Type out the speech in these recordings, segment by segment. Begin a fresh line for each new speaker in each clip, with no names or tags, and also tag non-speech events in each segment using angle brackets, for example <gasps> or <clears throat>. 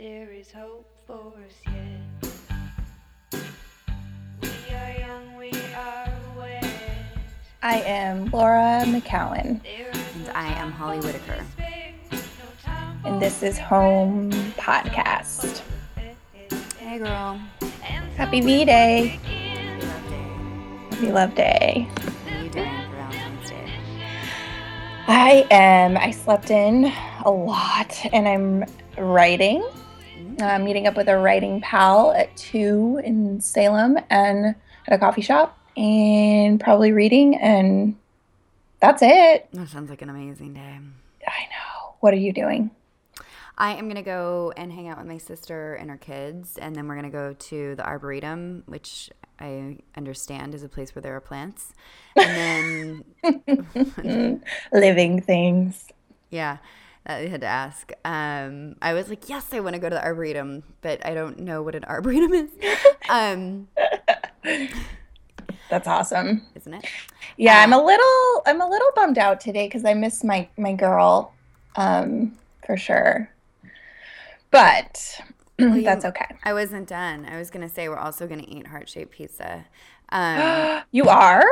there is hope for us yet. We are young, we are wet.
I am Laura
McKowen,
And I am Holly Whitaker.
despair, no time
and this is Home Podcast.
Hey, girl.
Happy V Day.
Happy Love Day.
Happy Love Day.
What are you doing for Valentine's Day?
I am, I slept in a lot and I'm writing. I'm meeting up with a writing pal at 2 in Salem and at a coffee shop and probably reading and that's it.
That sounds like an amazing day.
I know. What are you doing?
I am going to go and hang out with my sister and her kids, and then we're going to go to the Arboretum, which I understand is a place where there are plants. And then, <laughs>
Living things.
yeah, I had to ask. Um, I was like, yes, I want to go to the Arboretum, but I don't know what an <laughs> Arboretum is. Um,
That's awesome.
isn't it?
Yeah, I'm a little I'm a little bummed out today because I miss my my girl, um, for sure. But <clears throat>
you-
that's okay.
I wasn't done. I was going to say we're also going to eat heart shaped pizza. Um, <gasps>
you are?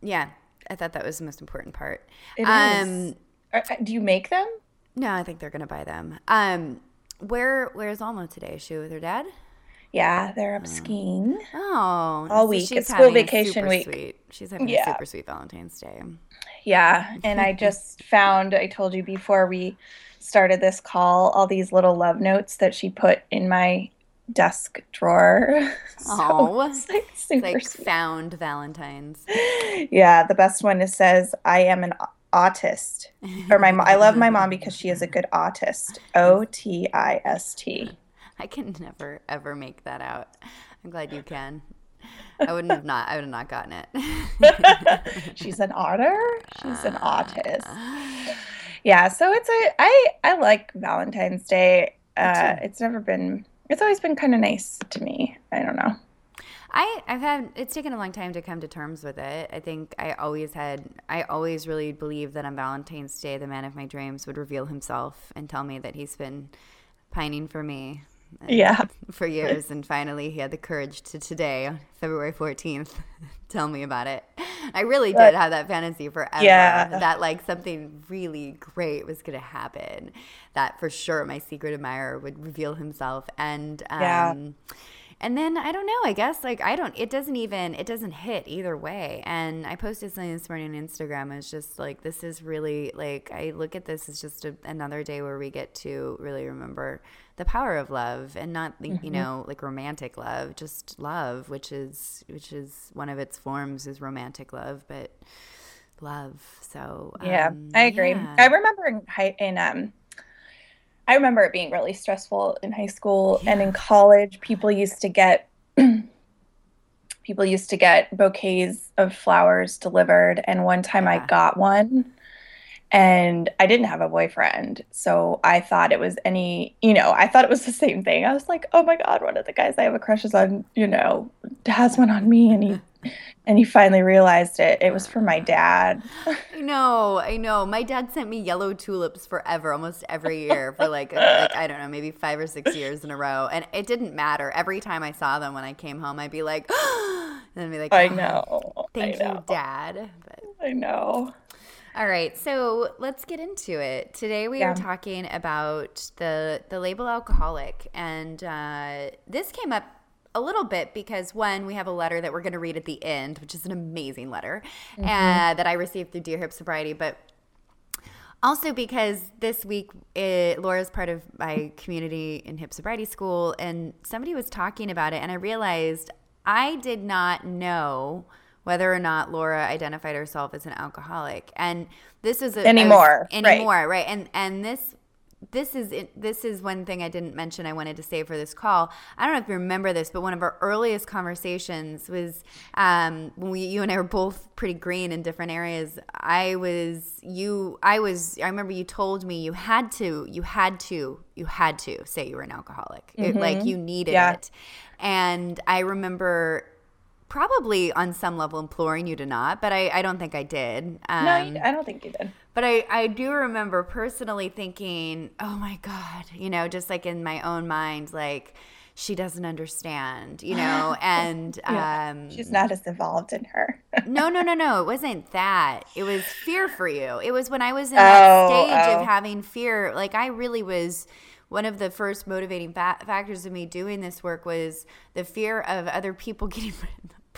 yeah, I thought that was the most important part.
It is.
um,
Are- uh, do you make them?
No, I think they're gonna buy them. Um, where where's Alma today? Is she with her dad?
Yeah, they're up skiing.
Oh,
All
so
week.
she's
It's school vacation
super
week.
Sweet. She's having a super sweet Valentine's Day.
Yeah, and I just <laughs> found I told you before we started this call all these little love notes that she put in my desk drawer. <laughs> So
Aw.
it's like
It's
super
like
sweet.
found Valentine's. <laughs>
Yeah, the best one is says I am an autist. <laughs> Or my I love my mom because she is a good autist. O T I S T. <laughs>
I can never ever make that out. I'm glad you can. I wouldn't have not. I would have not gotten it. <laughs>
She's an otter. She's an autist. Yeah, so it's a I I like Valentine's Day. Uh, it's never been. It's always been kind of nice to me. I don't know.
I, I've had it's taken a long time to come to terms with it. I think I always had I always really believed that on Valentine's Day the man of my dreams would reveal himself and tell me that he's been pining for me
Yeah.
for years and finally he had the courage to today, February 14th, <laughs> tell me about it. I really did have that fantasy forever
Yeah.
that like something really great was going to happen. That for sure my secret admirer would reveal himself and um
Yeah.
And then I don't know, I guess like I don't it doesn't even it doesn't hit either way. And I posted something this morning on Instagram. It's just like this is really like I look at this as just a, another day where we get to really remember the power of love and not
Mm-hmm.
you know like romantic love, just love, which is which is one of its forms is romantic love, but love. So
Yeah,
um,
I agree.
yeah.
I remember in in um I remember it being really stressful in high school and in college people used to get <clears throat> people used to get bouquets of flowers delivered and one time I got one and I didn't have a boyfriend. So I thought it was any, you know, I thought it was the same thing. I was like, "Oh my god, one of the guys I have a crush is on, you know, has one on me." And he and he finally realized it. It was for my dad. <laughs>
I know, I know. My dad sent me yellow tulips forever, almost every <laughs> year for like, like I don't know, maybe five or six years in a row, and it didn't matter. Every time I saw them when I came home, I'd be like, <gasps> and then be like,
I
"Oh,
know.
Thank
I
you. Dad. But
I know.
all right, so let's get into it. Today we
Yeah.
are talking about the the label alcoholic, and uh, this came up a little bit because one, we have a letter that we're going to read at the end, which is an amazing letter uh, that I received through Dear Hip Sobriety, but also because this week it, Laura's part of my community in hip sobriety school, and somebody was talking about it, and I realized I did not know whether or not Laura identified herself as an alcoholic, and this is a, I was-
Anymore, right.
anymore, right? And and this this is this is one thing I didn't mention. I wanted to say for this call. I don't know if you remember this, but one of our earliest conversations was um, when we, you and I were both pretty green in different areas. I was you. I was. I remember you told me you had to. You had to. You had to say you were an alcoholic. It, like you needed
Yeah.
it. And I remember probably on some level imploring you to not, but I, I don't think I did. Um,
No, I don't think you did.
But I, I do remember personally thinking, oh my God, you know, just like in my own mind, like, she doesn't understand, you know, <laughs> and
Yeah.
um,
She's not as involved in her. <laughs>
no, no, no, no. It wasn't that. It was fear for you. It was when I was in that
Oh,
stage
oh.
of having fear. Like I really was. One of the first motivating fa- factors of me doing this work was the fear of other people <laughs> getting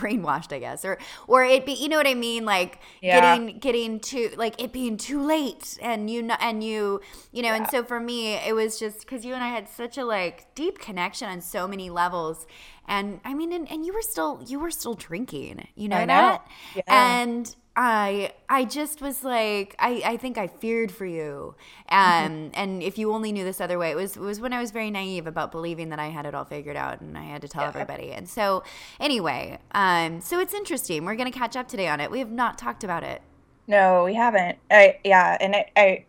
brainwashed, I guess, or or it be, you know what I mean, like
Yeah.
getting getting too like it being too late, and you know, and you, you know, and so for me, it was just because you and I had such a like deep connection on so many levels, and I mean, and, and you were still you were still drinking, you know,
I know.
that,
Yeah.
and I I just was like I, I think I feared for you. Um and if you only knew this other way, it was it was when I was very naive about believing that I had it all figured out and I had to tell
Yeah.
everybody. And so anyway, um so it's interesting. We're gonna catch up today on it. We have not talked about it.
No, we haven't. I yeah, and I, I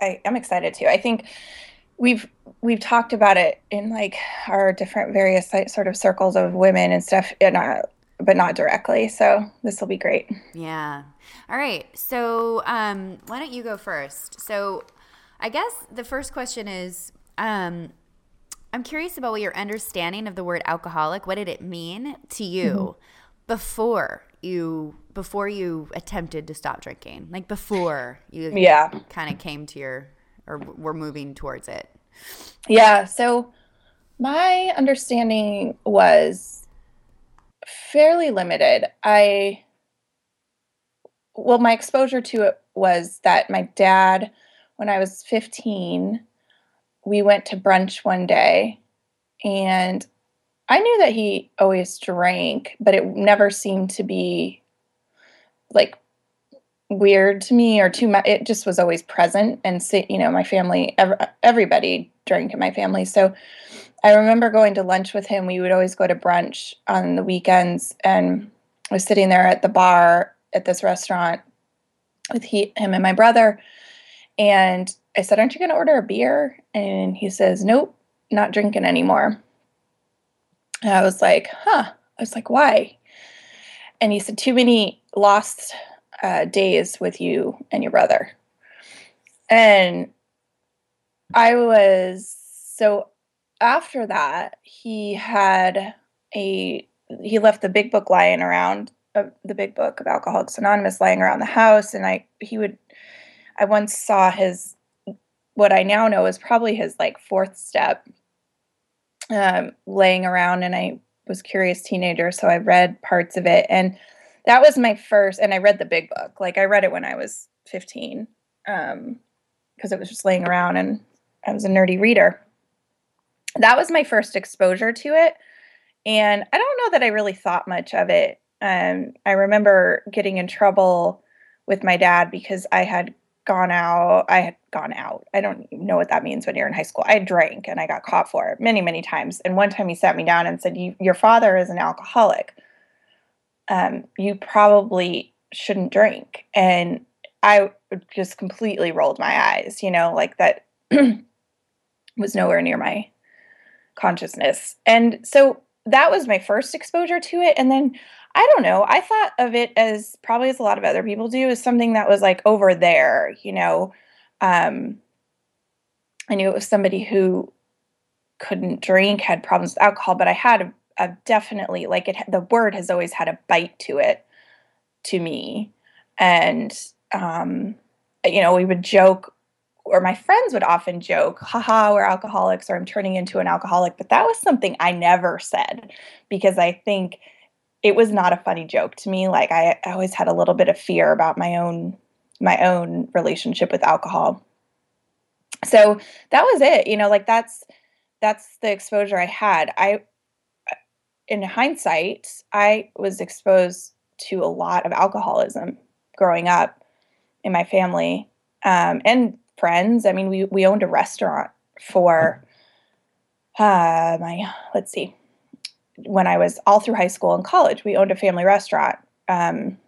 I am excited too. I think we've we've talked about it in like our different various sort of circles of women and stuff, and uh, but not directly. So this will be great.
Yeah. All right. So um why don't you go first? So I guess the first question is um I'm curious about what your understanding of the word alcoholic, what did it mean to you before you before you attempted to stop drinking? Like before you
Yeah.
kind of came to your or were moving towards it.
Yeah, so my understanding was fairly limited. I, well, my exposure to it was that my dad, when I was 15, we went to brunch one day and I knew that he always drank, but it never seemed to be like weird to me or too much. It just was always present. And, you know, my family, ev- everybody drank in my family. So I remember going to lunch with him. We would always go to brunch on the weekends. And I was sitting there at the bar at this restaurant with he, him and my brother. And I said, Aren't you going to order a beer? And he says, Nope, not drinking anymore. And I was like, Huh. I was like, Why? And he said, Too many lost uh, days with you and your brother. And I was so after that, he had a he left the big book lying around uh, the big book of Alcoholics Anonymous lying around the house, and I he would I once saw his what I now know is probably his like fourth step um, laying around, and I was curious teenager, so I read parts of it, and that was my first. And I read the big book, like I read it when I was fifteen, um, because it was just laying around, and I was a nerdy reader. That was my first exposure to it, and I don't know that I really thought much of it. Um, I remember getting in trouble with my dad because I had gone out. I had gone out. I don't know what that means when you're in high school. I drank and I got caught for it many, many times. And one time he sat me down and said, you, Your father is an alcoholic. Um, you probably shouldn't drink. And I just completely rolled my eyes, you know, like that <clears throat> was nowhere near my consciousness. And so that was my first exposure to it. And then I don't know, I thought of it as probably as a lot of other people do, as something that was like over there, you know. Um, I knew it was somebody who couldn't drink, had problems with alcohol, but I had a, a definitely like it. The word has always had a bite to it, to me, and um, you know, we would joke, or my friends would often joke, "Haha, we're alcoholics," or "I'm turning into an alcoholic." But that was something I never said because I think it was not a funny joke to me. Like I, I always had a little bit of fear about my own my own relationship with alcohol. So that was it. You know, like that's that's the exposure I had. I in hindsight, I was exposed to a lot of alcoholism growing up in my family um, and friends. I mean, we we owned a restaurant for uh, my let's see, when I was all through high school and college, we owned a family restaurant. Um,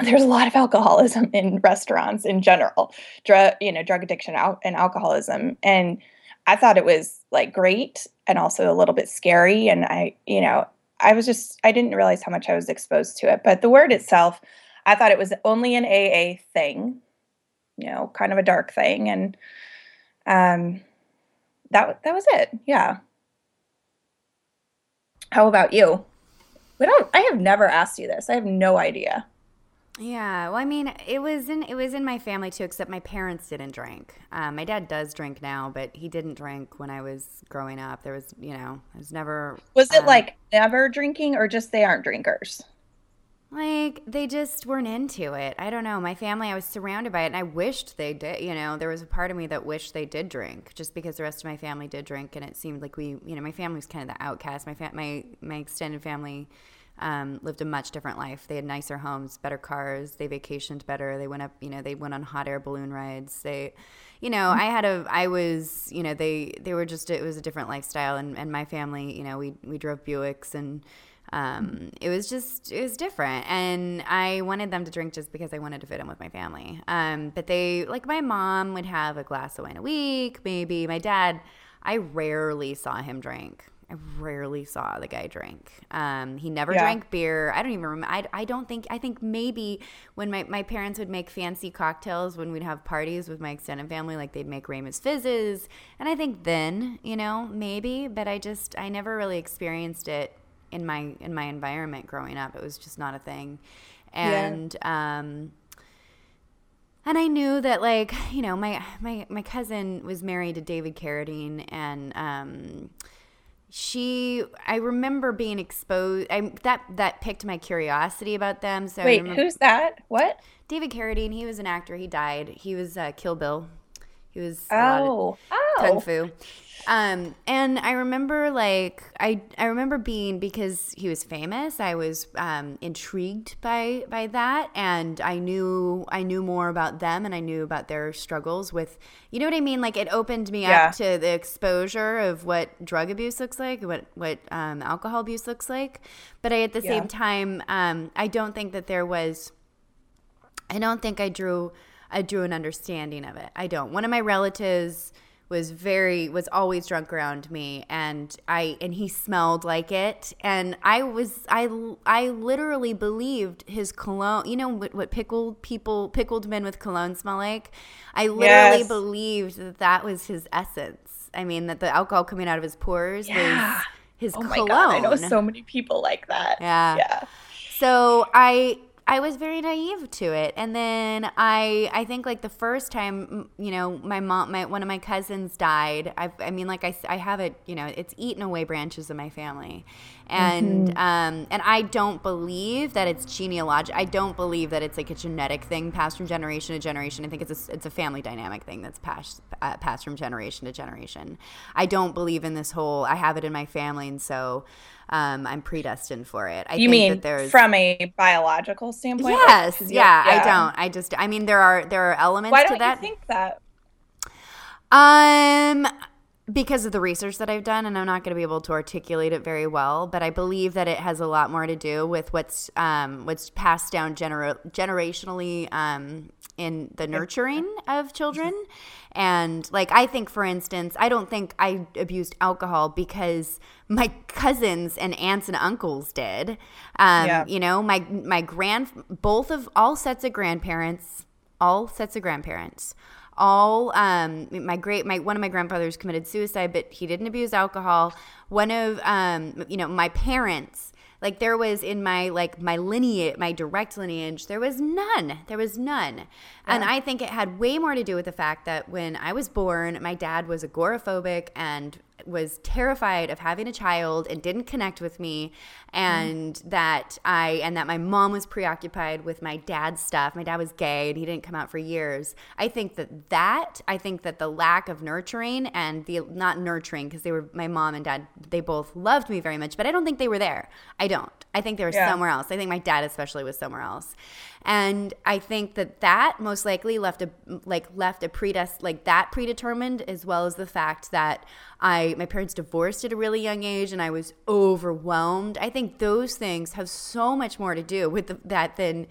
there's a lot of alcoholism <laughs> in restaurants in general, drug you know drug addiction al- and alcoholism, and I thought it was like great and also a little bit scary. And I you know I was just I didn't realize how much I was exposed to it. But the word itself, I thought it was only an AA thing. You know, kind of a dark thing. And um, that that was it. Yeah. How about you? We don't. I have never asked you this. I have no idea.
Yeah, well, I mean, it was in it was in my family too, except my parents didn't drink. Um, my dad does drink now, but he didn't drink when I was growing up. There was, you know, I was never.
Was it
um,
like never drinking, or just they aren't drinkers?
Like they just weren't into it. I don't know. My family, I was surrounded by it, and I wished they did. You know, there was a part of me that wished they did drink, just because the rest of my family did drink, and it seemed like we, you know, my family was kind of the outcast. My fa- my my extended family um, lived a much different life. They had nicer homes, better cars. They vacationed better. They went up, you know, they went on hot air balloon rides. They, you know, I had a, I was, you know, they they were just it was a different lifestyle, and and my family, you know, we we drove Buicks and um, it was just it was different. And i wanted them to drink just because i wanted to fit in with my family. Um, but they like my mom would have a glass of wine a week maybe. My dad i rarely saw him drink. I rarely saw the guy drink. Um, he never
Yeah.
drank beer. I don't even remember I, I don't think i think maybe when my, my parents would make fancy cocktails when we'd have parties with my extended family like they'd make Ramos fizzes. And i think then you know maybe but i just i never really experienced it in my in my environment growing up. It was just not a thing. And um and I knew that like, you know, my my my cousin was married to David Carradine and um she I remember being exposed I that that picked my curiosity about them. So
Wait,
remember-
who's that? What?
David Carradine, he was an actor. He died. He was uh, Kill Bill. He was of-
Oh,
kung
oh,
fu. Um, and I remember like I I remember being because he was famous. I was um, intrigued by by that, and I knew I knew more about them, and I knew about their struggles with you know what I mean. Like it opened me
Yeah.
up to the exposure of what drug abuse looks like, what what um, alcohol abuse looks like. But I at the
Yeah.
same time, um, I don't think that there was. I don't think I drew I drew an understanding of it. I don't. One of my relatives was very was always drunk around me and I and he smelled like it and I was I I literally believed his cologne you know what, what pickled people pickled men with cologne smell like I literally
Yes.
believed that that was his essence I mean that the alcohol coming out of his pores
Yeah.
was his
oh my
cologne
god! I know so many people like that.
Yeah.
Yeah.
so I I was very naive to it, and then I I think like the first time you know my mom my one of my cousins died. I I mean like I, I have it you know it's eaten away branches of my family, and um and I don't believe that it's genealogic. I don't believe that it's like a genetic thing passed from generation to generation. I think it's a it's a family dynamic thing that's passed uh, passed from generation to generation. I don't believe in this whole I have it in my family, and so. Um, I'm predestined for it. I
You
think
mean
that there's
from a biological standpoint? Like,
Yes,
'cause
yeah, I don't. I just, I mean, there are there are elements
Why
to
don't you
that.
think that?
Um, because of the research that I've done, and I'm not going to be able to articulate it very well, but I believe that it has a lot more to do with what's um, what's passed down gener- generationally um, in the nurturing of children. And like, I think, for instance, I don't think I abused alcohol because my cousins and aunts and uncles did. Um,
Yeah.
You know, my my grand, both of all sets of grandparents, all sets of grandparents all um my great my one of my grandfathers committed suicide but he didn't abuse alcohol. One of um you know my parents like there was in my like my lineage my direct lineage there was none there was none. And i think it had way more to do with the fact that when i was born my dad was agoraphobic and was terrified of having a child and didn't connect with me and that I and that my mom was preoccupied with my dad's stuff. My dad was gay and he didn't come out for years. I think that that I think that the lack of nurturing and the not nurturing because they were my mom and dad they both loved me very much, but I don't think they were there. I don't. I think they were
Yeah.
somewhere else. I think my dad especially was somewhere else. And I think that that most likely left a like left a predest like that predetermined as well as the fact that I my parents divorced at a really young age and I was overwhelmed. I think those things have so much more to do with the, that than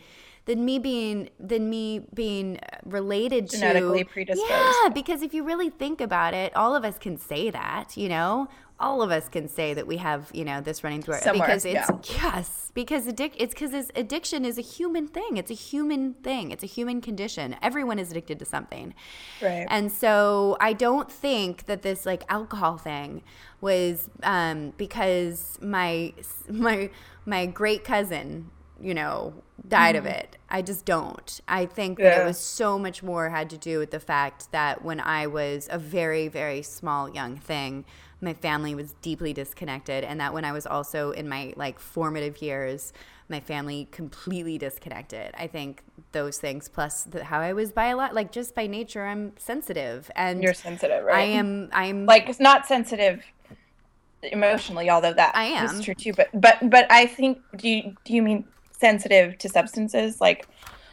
than me being than me being related
Genetically
to
predisposed.
Yeah, because if you really think about it, all of us can say that, you know. All of us can say that we have, you know, this running through our
Somewhere,
because it's
yeah.
yes, because addic- it's because addiction is a human thing. It's a human thing. It's a human condition. Everyone is addicted to something.
Right.
And so I don't think that this like alcohol thing was um, because my my my great cousin, you know, died of it. I just don't. I think that it
Mm-hmm.
Was so much more had to do with the fact that when I was a very very small young thing, my family was deeply disconnected and that when I was also in my like formative years, my family completely disconnected. I think those things plus the, how I was by a lot like just by nature I'm sensitive and
You're sensitive, right?
I am. I'm
like it's not sensitive emotionally, although that
I am.
is true too. But but but I think do you do you mean sensitive to substances? Like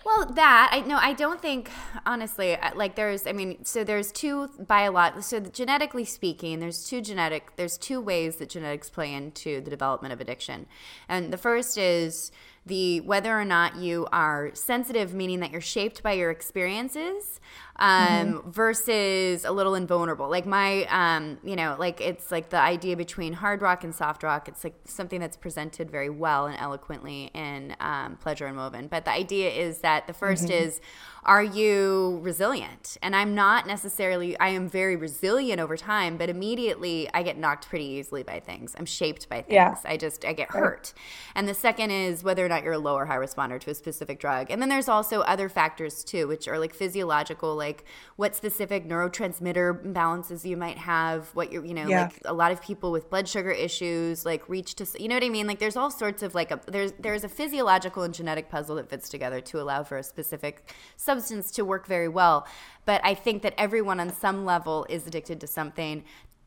Well, that I no, I don't think honestly. uh, Like there's, I mean, so there's two biolog. So the- genetically speaking, there's two genetic. There's two ways that genetics play into the development of addiction, and the first is the whether or not you are sensitive, meaning that you're shaped by your experiences, um, versus a little invulnerable. Like my, um, you know, like it's like the idea between hard rock and soft rock. It's like something that's presented very well and eloquently in um, Pleasure Unwoven. But the idea is that the 1st is, are you resilient? And I'm not necessarily. I am very resilient over time, but immediately I get knocked pretty easily by things. I'm shaped by things.
Yeah.
I just I get hurt. And the second is whether or not you're a low or high responder to a specific drug. And then there's also other factors too, which are like physiological, like what specific neurotransmitter imbalances you might have, what you're, you know,
Yeah.
like a lot of people with blood sugar issues, like reach to, you know what I mean? Like there's all sorts of like a there's there's a physiological and genetic puzzle that fits together to allow for a specific substance to work very well. But I think that everyone on some level is addicted to something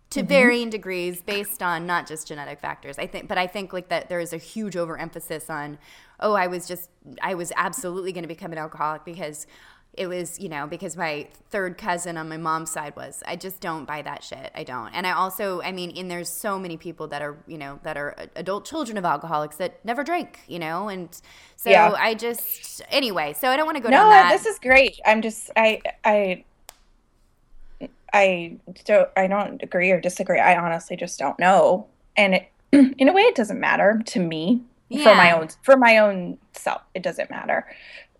to mm-hmm. varying degrees based on not just genetic factors. I think but I think like that there is a huge overemphasis on oh I was just I was absolutely going to become an alcoholic because it was, you know, because my third cousin on my mom's side was. I just don't buy that shit. I don't. And I also, I mean, and there's so many people that are, you know, that are adult children of alcoholics that never drink, you know, and so
Yeah.
I just, anyway, so I don't want to go
no,
down that.
No, this is great. I'm just I I I don't I don't agree or disagree. I honestly just don't know. And it <clears throat> in a way it doesn't matter to me for my own for my own self. It doesn't matter.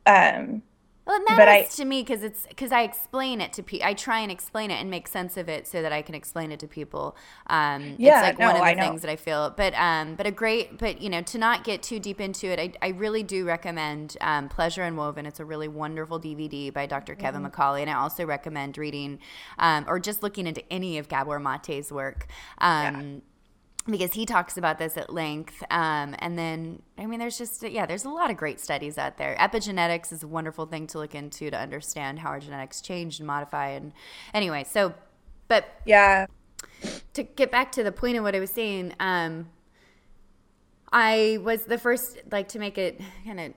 Um
Well, it matters
I-
to me because it's because I explain it to people. I try and explain it and make sense of it so that I can explain it to people. Um,
Yeah,
it's like one of the
I know.
things that I feel. But um, but a great, but you know, to not get too deep into it, I, I really do recommend um, Pleasure Unwoven. It's a really wonderful DVD by Dr. Kevin
Mm-hmm.
McCauley, and I also recommend reading um, or just looking into any of Gabor Mate's work. Um, because he talks about this at length. Um, and then, I mean, there's just, yeah, there's a lot of great studies out there. Epigenetics is a wonderful thing to look into to understand how our genetics change and modify. And anyway, so, but
yeah.
to get back to the point of what I was saying, um, I was the first, like, to make it kind of,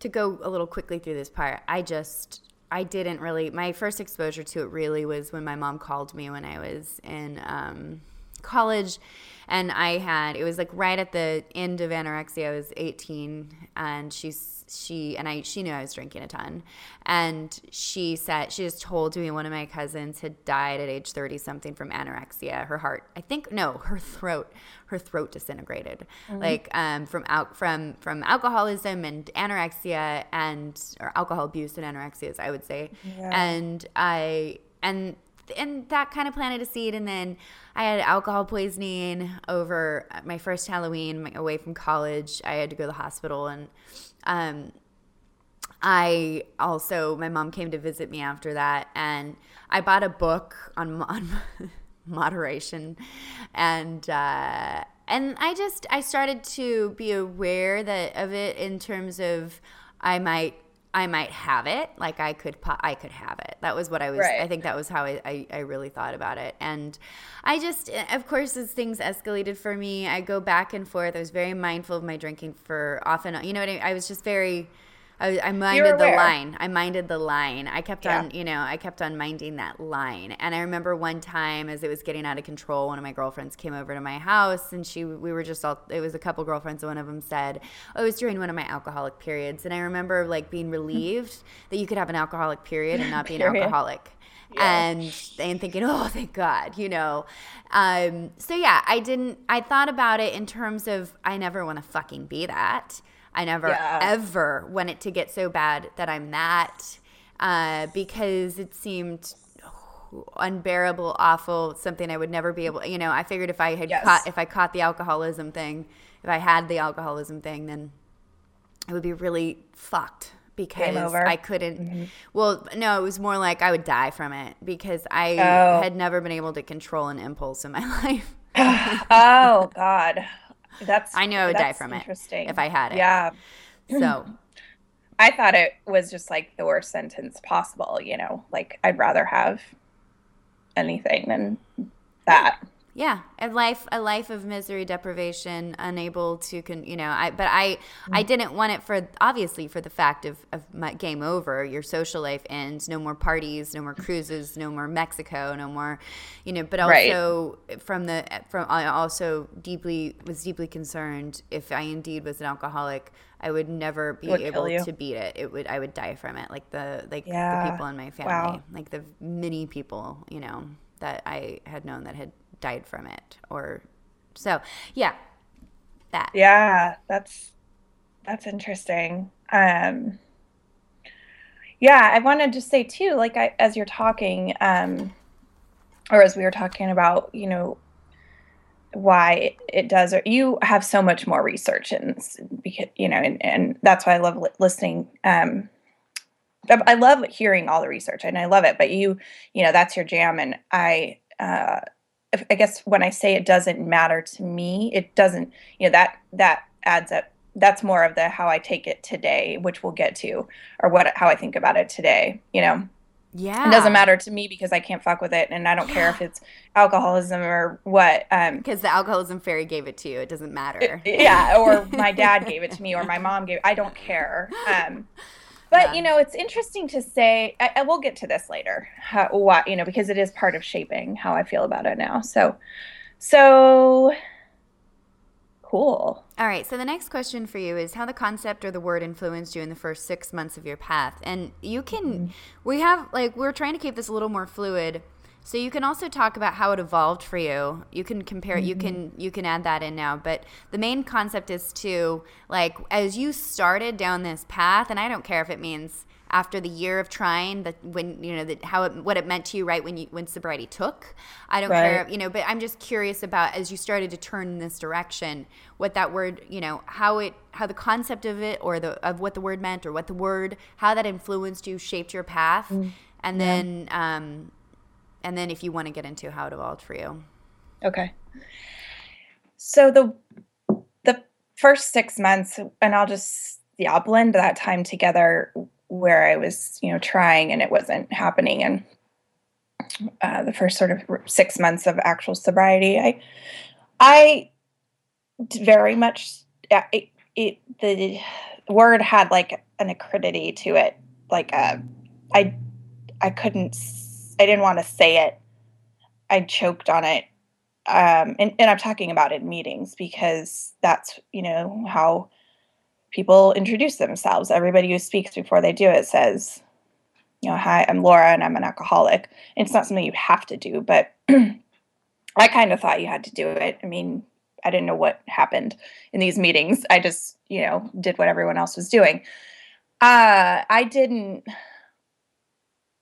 to go a little quickly through this part, I just, I didn't really, my first exposure to it really was when my mom called me when I was in um, college. And I had, it was like right at the end of anorexia. I was 18 and she's, she, and I, she knew I was drinking a ton. And she said, she just told me one of my cousins had died at age 30 something from anorexia. Her heart, I think, no, her throat, her throat disintegrated. Like, um, from out, from, from alcoholism and anorexia and, or alcohol abuse and anorexia, as I would say.
Yeah.
And I, and and that kind of planted a seed and then i had alcohol poisoning over my first halloween away from college. I had to go to the hospital and um, i also my mom came to visit me after that and i bought a book on, <laughs> on moderation and uh, and i just i started to be aware that of it in terms of i might I might have it, like I could, I could have it. That was what I was. I think that was how I, I, I really thought about it. And I just, eh, of course, as things escalated for me, I go back and forth. I was very mindful of my drinking for often. You know what I, mean? I was just very. I, I minded the line. I minded the line. I kept
Yeah.
on, you know, I kept on minding that line. And I remember one time as it was getting out of control, one of my girlfriends came over to my house and she, we were just all, it was a couple girlfriends. And one of them said, oh, it was during one of my alcoholic periods. And I remember like being relieved <laughs> that you could have an alcoholic period and not be an alcoholic.
Yeah.
And and thinking, oh, thank God, you know. Um, so yeah, I didn't. I thought about it in terms of I never want to fucking be that. I never
Yeah.
ever want it to get so bad that I'm that, uh, because it seemed unbearable, awful, something I would never be able. You know, I figured if I had
Yes.
caught if I caught the alcoholism thing, if I had the alcoholism thing, then it would be really fucked because. I couldn't. Well, no, it was more like I would die from it because I
Oh.
had never been able to control an impulse in my <laughs> life. <sighs>
oh God, that's
I knew I would die from it
interesting.
if I had it.
Yeah,
So <clears throat>
I thought it was just like the worst sentence possible. You know, like I'd rather have anything than that.
Yeah, a life a life of misery, deprivation, unable to con. You know, I but I I
Mm.
didn't want it for obviously for the fact of of my game over. Your social life ends. No more parties. No more cruises. No more Mexico. No more. You know, but
Right.
also from the from I also deeply was deeply concerned if I indeed was an alcoholic. I would never be
would
able to beat it. It would I would die from it. Like the like the people in my family,
Wow.
like the many people, you know, that I had known that had died from it or so yeah. That.
Yeah, that's that's interesting. Um Yeah, I wanted to say too, like I as you're talking, um or as we were talking about, you know, why it, does or you have so much more research and because you know and, and that's why I love listening um I love hearing all the research and I love it, but you, you know, that's your jam. And I, uh, I guess when I say it doesn't matter to me, it doesn't, you know, that, that adds up. That's more of the how I take it today, which we'll get to, or what, how I think about it today. You know,
Yeah.
it doesn't matter to me because I can't fuck with it. And I don't care if it's alcoholism or what. Um,
Because the alcoholism fairy gave it to you. It doesn't matter.
yeah or my dad gave it to me or my <laughs> mom gave i don't care um but
Yeah.
you know it's interesting to say I, I will get to this later how, what you know because it is part of shaping how i feel about it now so so cool
All right. So the next question for you is how the concept or the word influenced you in the first six months of your path. And you can, mm-hmm. we have, like, we're trying to keep this a little more fluid. So you can also talk about how it evolved for you. You can compare. You can you can add that in now. But the main concept is to like as you started down this path, and I don't care if it means after the year of trying that when you know that how it what it meant to you right when you when sobriety took. I don't care you know, but I'm just curious about as you started to turn in this direction, what that word, you know, how it how the concept of it or the of what the word meant or what the word how that influenced you, shaped your path, and then um and then if you want to get into how it evolved for you.
Okay. So the the first six months, and I'll just yeah, I'll blend that time together where I was, you know, trying and it wasn't happening, and uh, the first sort of six months of actual sobriety, I I very much it, it the word had like an acridity to it, like uh, I I couldn't I didn't want to say it. I choked on it um, and, and I'm talking about in meetings because that's you know how people introduce themselves. Everybody who speaks before they do it says, you know, hi, I'm Laura and I'm an alcoholic. It's not something you have to do, but <clears throat> I kind of thought you had to do it. I mean, I didn't know what happened in these meetings. I just, you know, did what everyone else was doing. Uh, I didn't.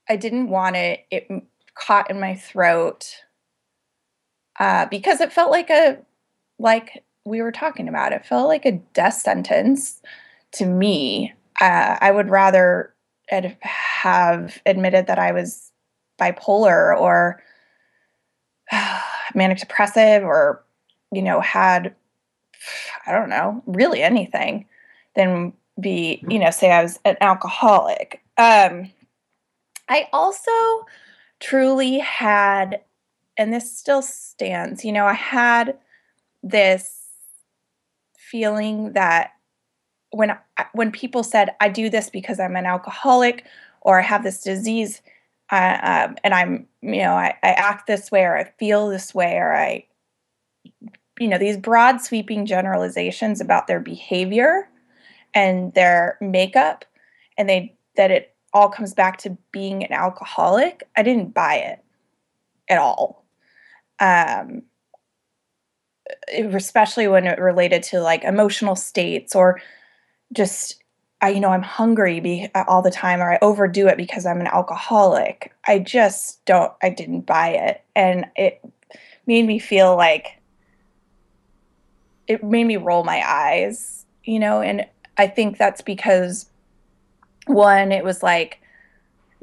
I didn't want it. It caught in my throat uh, because it felt like a like we were talking about it felt like a death sentence to me. Uh, i would rather ad- have admitted that i was bipolar or <sighs> manic depressive or you know had i don't know really anything than be you know say i was an alcoholic. Um i also truly had and this still stands. You know, I had this feeling that when when people said I do this because I'm an alcoholic or I have this disease, uh, um, and I'm you know I, I act this way or I feel this way or I you know these broad sweeping generalizations about their behavior and their makeup and they that it all comes back to being an alcoholic i didn't buy it at all um especially when it related to like emotional states or just I you know I'm hungry be, all the time or I overdo it because I'm an alcoholic. I just don't I didn't buy it and it made me feel like it made me roll my eyes, you know, and I think that's because one it was like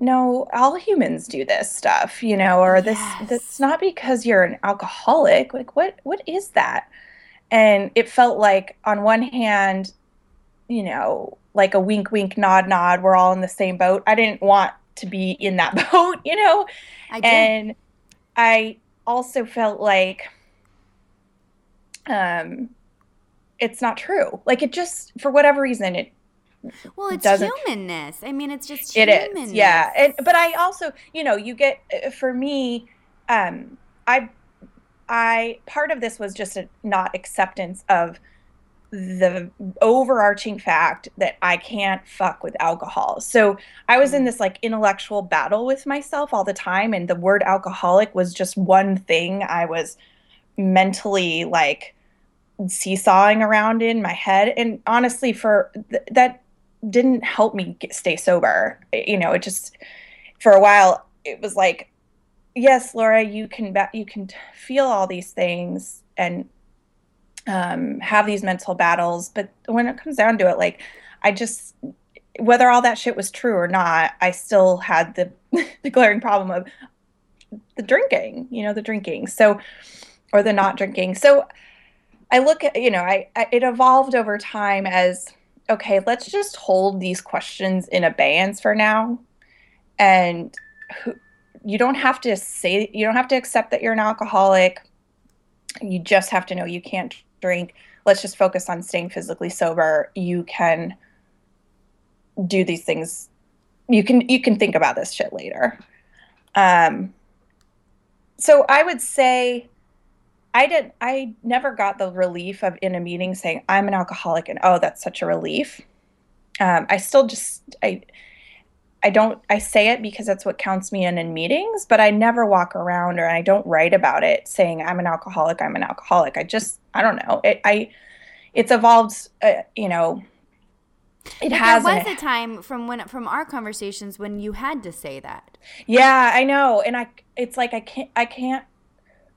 no, all humans do this stuff, you know, or this
Yes.
that's not because you're an alcoholic. Like what what is that? And it felt like on one hand, you know, like a wink wink nod nod, we're all in the same boat. I didn't want to be in that <laughs> boat, you know?
I did.
and I also felt like um it's not true. Like it just for whatever reason it
well, it's humanness. I mean, it's just
It
humanness.
is, yeah. And but I also, you know, you get uh, for me, um, I, I part of this was just a not acceptance of the overarching fact that I can't fuck with alcohol. So I was in this like intellectual battle with myself all the time, and the word alcoholic was just one thing I was mentally like seesawing around in my head. And honestly, for th- that didn't help me get, stay sober. You know, it just for a while it was like, yes, Laura, you can you can feel all these things and um, have these mental battles, but when it comes down to it, like I just whether all that shit was true or not, I still had the <laughs> the glaring problem of the drinking. You know, the drinking. So or the not drinking. So I look at you know, I, I it evolved over time as okay, let's just hold these questions in abeyance for now. And who, you don't have to say, you don't have to accept that you're an alcoholic. You just have to know you can't drink. Let's just focus on staying physically sober. You can do these things. You can you can think about this shit later. Um so I would say I did I never got the relief of in a meeting saying I'm an alcoholic and oh that's such a relief. Um, I still just I I don't I say it because that's what counts me in in meetings, but I never walk around or I don't write about it saying I'm an alcoholic, I'm an alcoholic. I just I don't know. It I it's evolved uh, you know it
But
has
there was a time from when from our conversations when you had to say that.
Yeah, I know. And I it's like I can't I can't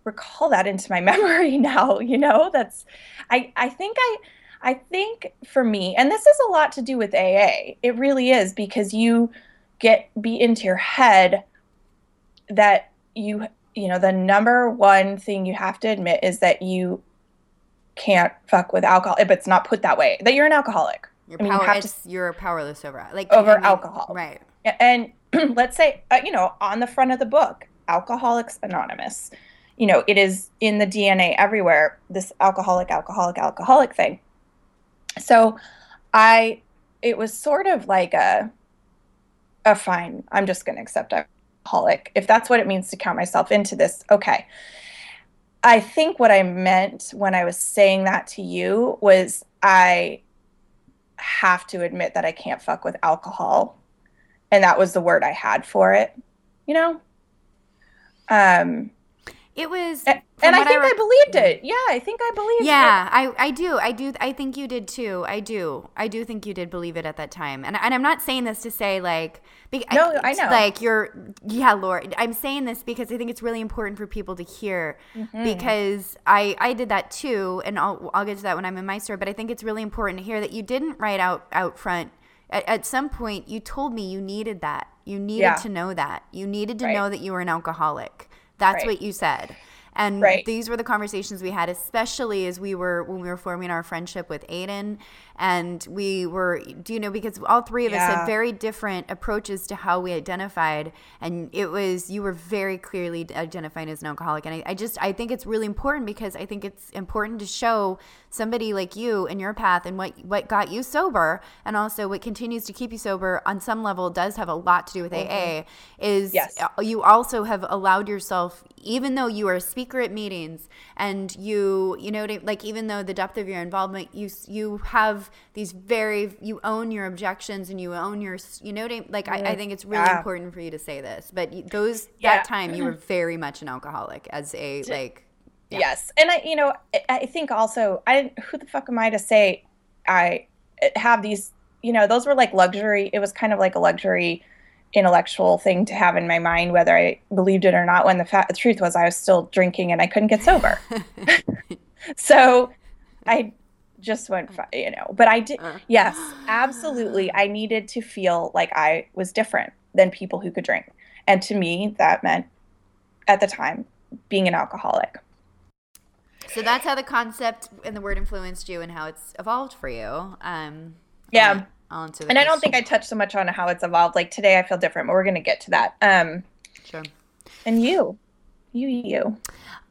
recall that into my <laughs> memory now, you know? That's I I think I I think for me, and this is a lot to do with AA. It really is because you get be into your head that you you know, the number one thing you have to admit is that you can't fuck with alcohol if it's not put that way. That you're an alcoholic.
You're,
I mean, you
power,
have to-
you're powerless over like
Over
I mean,
alcohol.
right?
and <clears throat> let's say uh, you know on the front of the book alcoholics anonymous you know it is in the dna everywhere this alcoholic alcoholic alcoholic thing so i it was sort of like a a fine i'm just going to accept alcoholic if that's what it means to count myself into this okay i think what i meant when i was saying that to you was i have to admit that i can't fuck with alcohol and that was the word I had for it, you know. Um,
It was,
a-
from
and I think I,
rec-
believed it. Yeah, I think I believed it.
Yeah, I, I do. I do. I think you did too. I do. I do think you did believe it at that time. And, and I'm not saying this to say like, be,
No, I know.
Like you're, yeah, Lord. I'm saying this because I think it's really important for people to hear
Mm-hmm.
because I, I did that too. And I'll, I'll get to that when I'm in my story. But I think it's really important to hear that you didn't write out, out front. At, at some point, you told me you needed that. You needed
Yeah.
to know that. You needed to
Right.
know that you were an alcoholic. That's
Right.
what you said. And
Right.
these were the conversations we had, especially as we were when we were forming our friendship with Aiden. And we were, do you know, because all three of us had very different approaches to how we identified. And it was, you were very clearly identifying as an alcoholic. And I, I just, I think it's really important because I think it's important to show somebody like you and your path and what, what got you sober and also what continues to keep you sober on some level does have a lot to do with AA mm-hmm. is
Yes.
you also have allowed yourself even though you are a speaker at meetings and you you know like even though the depth of your involvement you you have these very you own your objections and you own your you know what I, like I, I mm-hmm. think it's really
Yeah.
important for you to say this but those
Yeah.
that time you were <clears throat> very much an alcoholic as a like Yeah.
Yes, and I, you know, I- I think also, I who the fuck am I to say I eh, have these? You know, those were like luxury. It was kind of like a luxury intellectual thing to have in my mind, whether I believed it or not. When the, fa- the truth was, I was still drinking and I couldn't get sober. <laughs> <laughs> so, I just went, you know. But I did,
Uh.
yes, absolutely. I needed to feel like I was different than people who could drink, and to me, that meant at the time being an alcoholic.
so that's how the concept and the word influenced you and how it's evolved for you um
Yeah.
The
and I don't think I touched so much on how it's evolved. Like today, I feel different, but we're gonna get to that. Um,
sure
and you, you, you.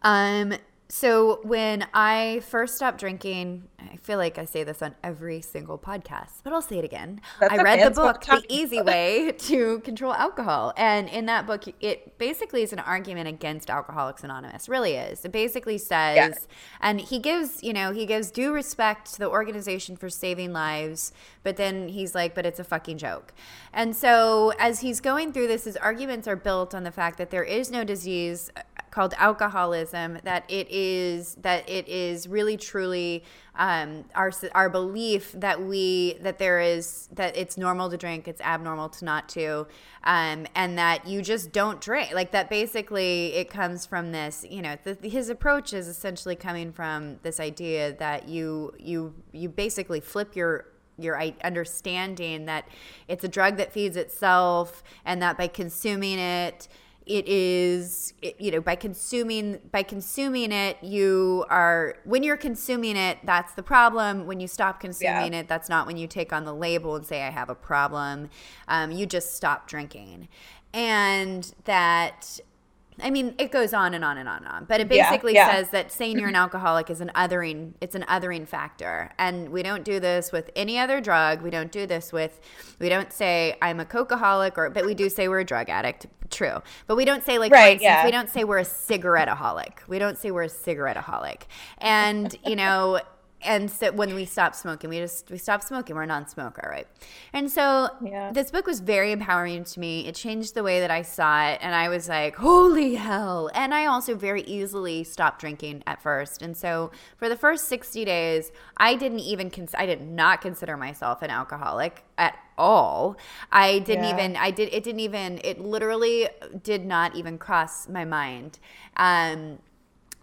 Um, so when I first stopped drinking, I feel like I say this on every single podcast, but I'll say it again.
That's
I read
okay,
the book, The Easy Way <laughs> to Control Alcohol. And in that book, it basically is an argument against Alcoholics Anonymous. Really is. It basically says, and he gives, you know, he gives due respect to the organization for saving lives, but then he's like, but it's a fucking joke. And so as he's going through this, his arguments are built on the fact that there is no disease called alcoholism that it is that it is really truly um, our our belief that we that there is that it's normal to drink it's abnormal to not to um, and that you just don't drink. Like that basically it comes from this you know the, his approach is essentially coming from this idea that you you you basically flip your your understanding that it's a drug that feeds itself and that by consuming it it is it, you know by consuming by consuming it you are when you're consuming it that's the problem. When you stop consuming it that's not when you take on the label and say i have a problem. Um, you just stop drinking. And that I mean, it goes on and on and on and on, but it basically
yeah.
says that saying you're an <laughs> alcoholic is an othering. It's an othering factor, and we don't do this with any other drug. We don't do this with. We don't say I'm a cokeaholic, or but we do say we're a drug addict. True, but we don't say like
Right,
instance,
yeah.
we don't say we're a cigaretteaholic. We don't say we're a cigaretteaholic, and you know. And so when we stopped smoking, we just we stopped smoking. We're a non-smoker, right? And so
Yeah.
this book was very empowering to me. It changed the way that I saw it, and I was like, "Holy hell!" And I also very easily stopped drinking at first. And so for the first sixty days, I didn't even cons- I did not consider myself an alcoholic at all. I didn't
Yeah.
even I did it didn't even it literally did not even cross my mind. Um,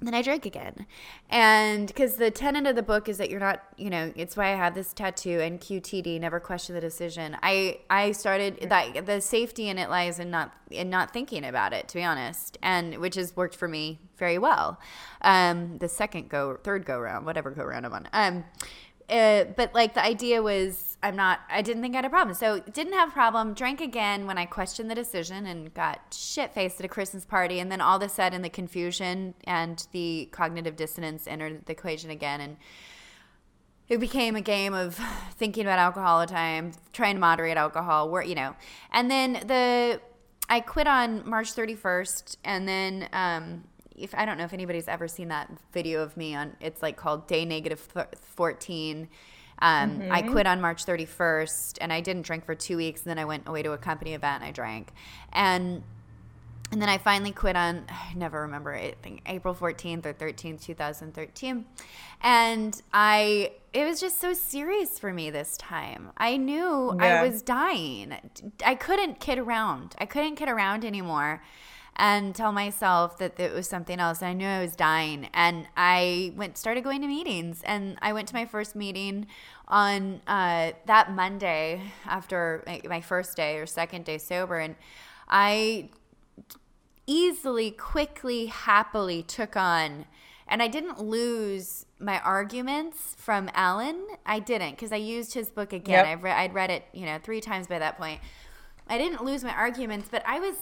then I drank again. And because the tenet of the book is that you're not, you know, it's why I have this tattoo and QTD, never question the decision. I I started that the safety in it lies in not in not thinking about it, to be honest, and which has worked for me very well. Um, the second go, third go round, whatever go round I'm on. Um, uh, but like the idea was i'm not i didn't think i had a problem. So didn't have a problem. Drank again when i questioned the decision and got shit faced at a christmas party. And then all of a sudden the confusion and the cognitive dissonance entered the equation again. And it became a game of thinking about alcohol all the time trying to moderate alcohol where you know. And then the i quit on march 31st and then um if i don't know if anybody's ever seen that video of me on it's like called day negative th- 14 um, I quit on March 31st and I didn't drink for two weeks. And then I went away to a company event and I drank. And and then I finally quit on, I never remember, I think April 14th or 13th, 2013. And I, it was just so serious for me this time. I knew
Yeah.
I was dying. I couldn't kid around. I couldn't kid around anymore and tell myself that it was something else. I knew I was dying. And I went, started going to meetings. And I went to my first meeting on uh, that Monday after my- first day or second day sober. And I easily, quickly, happily took on, and I didn't lose my arguments from Allen. I didn't because I used his book again.
Yep.
I've re- I'd read it, you know, three times by that point. I didn't lose my arguments, but I was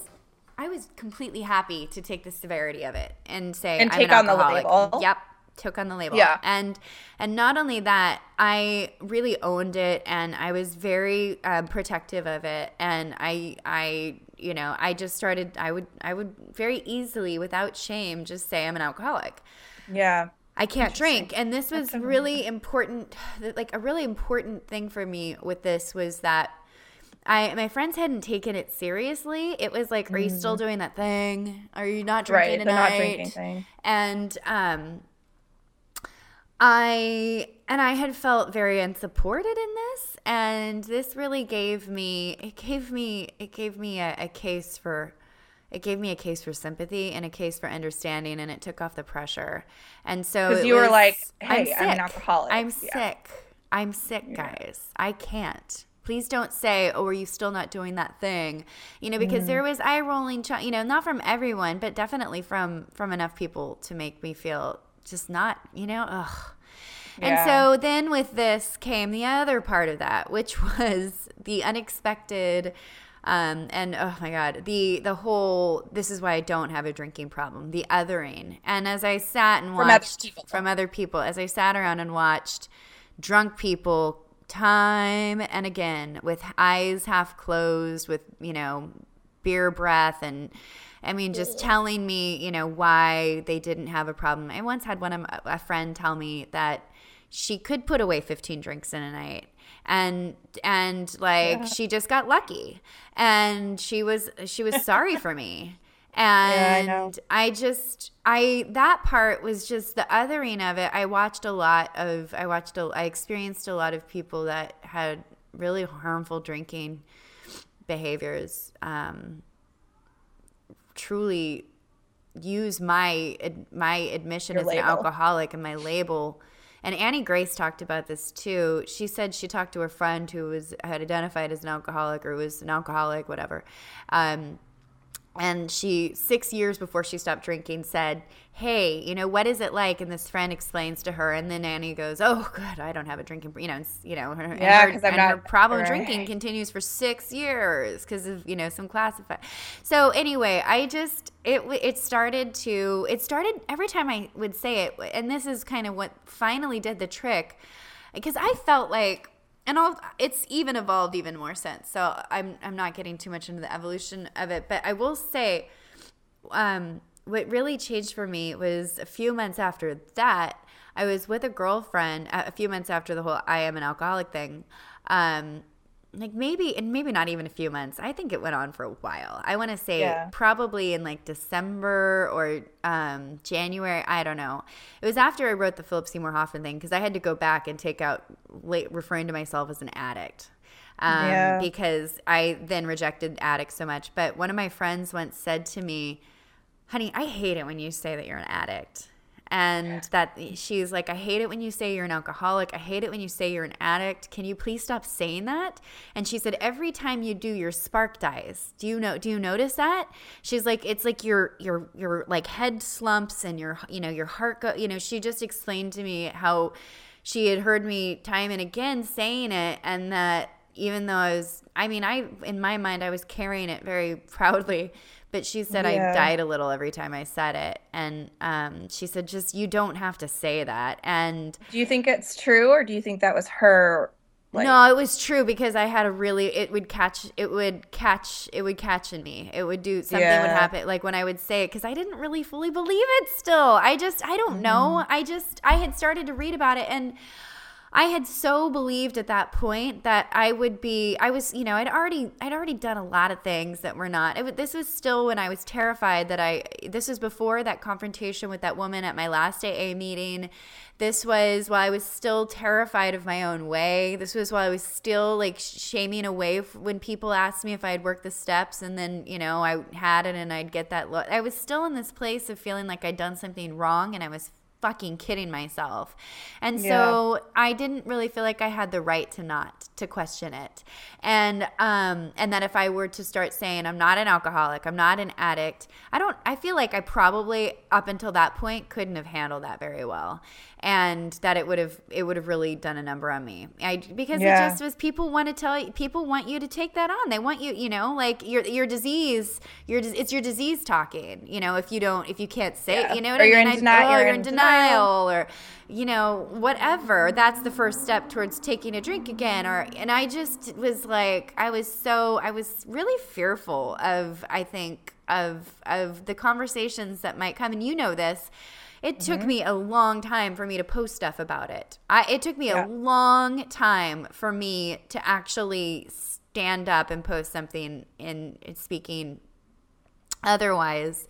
I was completely happy to take the severity of it and say
And
I'm
take
an
on the label.
Yep, took on the label.
Yeah.
and and not only that, I really owned it, and I was very um, protective of it, and I I you know I just started I would I would very easily without shame just say I'm an alcoholic.
Yeah.
I can't drink. And this was really important. Like a really important thing for me with this was that I my friends hadn't taken it seriously. It was like, are you still doing that thing? Are you not drinking
Mm. Right. The not drinking thing.
And um, I and I had felt very unsupported in this, and this really gave me it gave me it gave me a, a case for it gave me a case for sympathy and a case for understanding, and it took off the pressure. And so because
you were
was-
like,
I'm
"Hey, I'm an alcoholic."
I'm
Yeah.
sick. I'm sick, guys. I can't. Please don't say, "Oh, are you still not doing that thing?" You know, because
Mm.
there was eye rolling. Ch- you know, not from everyone, but definitely from from enough people to make me feel just not. You know, ugh. And
Yeah.
so then with this came the other part of that, which <laughs> was the unexpected. Um, and oh my god, the the whole this is why I don't have a drinking problem, the othering. And as I sat and
From other
watched
people.
from other people, as I sat around and watched drunk people time and again with eyes half closed, with you know beer breath and I mean, just telling me, you know, why they didn't have a problem. I once had one of my, a friend tell me that she could put away 15 drinks in a night. And and like she just got lucky. And she was she was sorry for me.
I
And
know.
I just I that part was just the othering of it. I watched a lot of I watched a I experienced a lot of people that had really harmful drinking behaviors. Um, truly use my my admission
Your
as an alcoholic and my label. And Annie Grace talked about this too. She said she talked to a friend who was had identified as an alcoholic or was an alcoholic, whatever. Um, and she six years before she stopped drinking said hey you know what is it like and this friend explains to her and then annie goes oh good i don't have a drinking you know and, you know her, and
Yeah,
her-
'cause I'm
and her problem
right.
drinking continues for six years because of you know some classified so anyway i just it it started to it started every time i would say it and this is kind of what finally did the trick because i felt like and I'll, it's even evolved even more since. So I'm I'm not getting too much into the evolution of it, but I will say, um, what really changed for me was a few months after that. I was with a girlfriend a a few months after the whole I am an alcoholic thing. Um, like maybe and maybe not even a few months. I think it went on for a while. I want to say
Yeah.
probably in like December or um, January. I don't know. It was after I wrote the Philip Seymour Hoffman thing because I had to go back and take out late, referring to myself as an addict. Um,
Yeah.
Because I then rejected addicts so much. But one of my friends once said to me, honey, I hate it when you say that you're an addict. And that she's like, I hate it when you say you're an alcoholic. I hate it when you say you're an addict. Can you please stop saying that? And she said, every time you do, your spark dies. Do you know? Do you notice that? She's like, it's like your your your like head slumps and your you know your heart go. You know, she just explained to me how she had heard me time and again saying it, and that even though I was, I mean, I in my mind I was carrying it very <laughs> proudly, but she said
Yeah.
I died a little every time I said it, and um, she said just you don't have to say that, and
Do you think it's true, or do you think that was her? Like,
no, it was true because I had a really it would catch it would catch it would catch in me. It would do something would happen like when I would say it cuz I didn't really fully believe it still. I just I don't know.
Mm-hmm.
I just I had started to read about it and I had so believed at that point that I would be I was, you know, I'd already I'd already done a lot of things that were not. It, this was still when I was terrified that I this was before that confrontation with that woman at my last AA meeting. This was while I was still terrified of my own way. This was while I was still like shaming away when people asked me if I had worked the steps and then, you know, I had it and I'd get that look. I was still in this place of feeling like I'd done something wrong and I was fucking kidding myself? And so I didn't really feel like I had the right to not to question it. And um and that if I were to start saying I'm not an alcoholic, I'm not an addict, I don't I feel like I probably up until that point couldn't have handled that very well. And that it would have it would have really done a number on me. I because
Yeah.
it just was people want to tell you people want you to take that on. They want you, you know, like your your disease, your it's your disease talking, you know, if you don't if you can't say,
Yeah.
you know what
Or
I
you're
mean?
in
I-
deni-
oh,
you're
you're
in
in
denial.
denial or you know whatever that's the first step towards taking a drink again or and i just was like i was so i was really fearful of i think of of the conversations that might come and you know this it took
Mm-hmm.
me a long time for me to post stuff about it. I, it took me
Yeah.
a long time for me to actually stand up and post something in, in speaking otherwise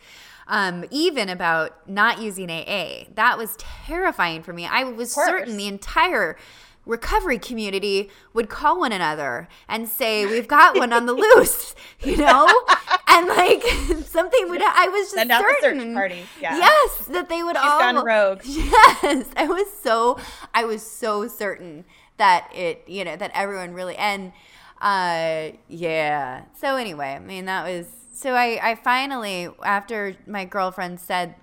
um, even about not using aa that was terrifying for me. I was certain the entire recovery community would call one another and say we've got one on the loose <laughs> you know and like <laughs> something would i was just
Send out the
certain
search party. Yeah.
yes that they would
She's
all
gone rogue. <laughs>
Yes, I was so I was so certain that it you know that everyone really and uh yeah. So anyway, I mean that was so I I finally after my girlfriend said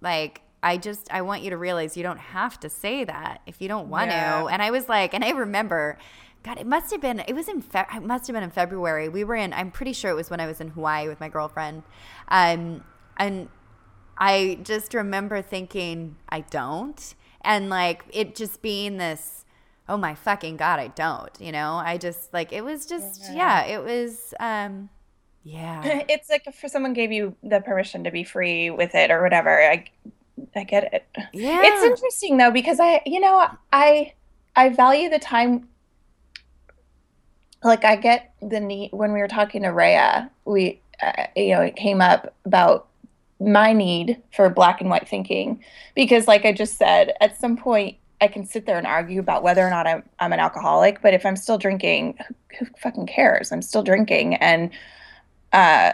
like I just I want you to realize you don't have to say that if you don't want
Yeah.
to. And I was like and I remember God, it must have been. It was in. Fe- it must have been in February. We were in. I'm pretty sure it was when I was in Hawaii with my girlfriend, um, and I just remember thinking, I don't. And like it just being this, oh my fucking God, I don't. You know, I just like, it was just, yeah, it was, um, yeah. <laughs>
It's like if someone gave you the permission to be free with it or whatever. I, I get it.
Yeah.
It's interesting though because I, you know, I, I value the time. Like I get the need when we were talking to Raya, we, uh, you know, it came up about my need for black and white thinking because, like I just said, at some point I can sit there and argue about whether or not I'm I'm an alcoholic, but if I'm still drinking, who, who fucking cares? I'm still drinking, and uh,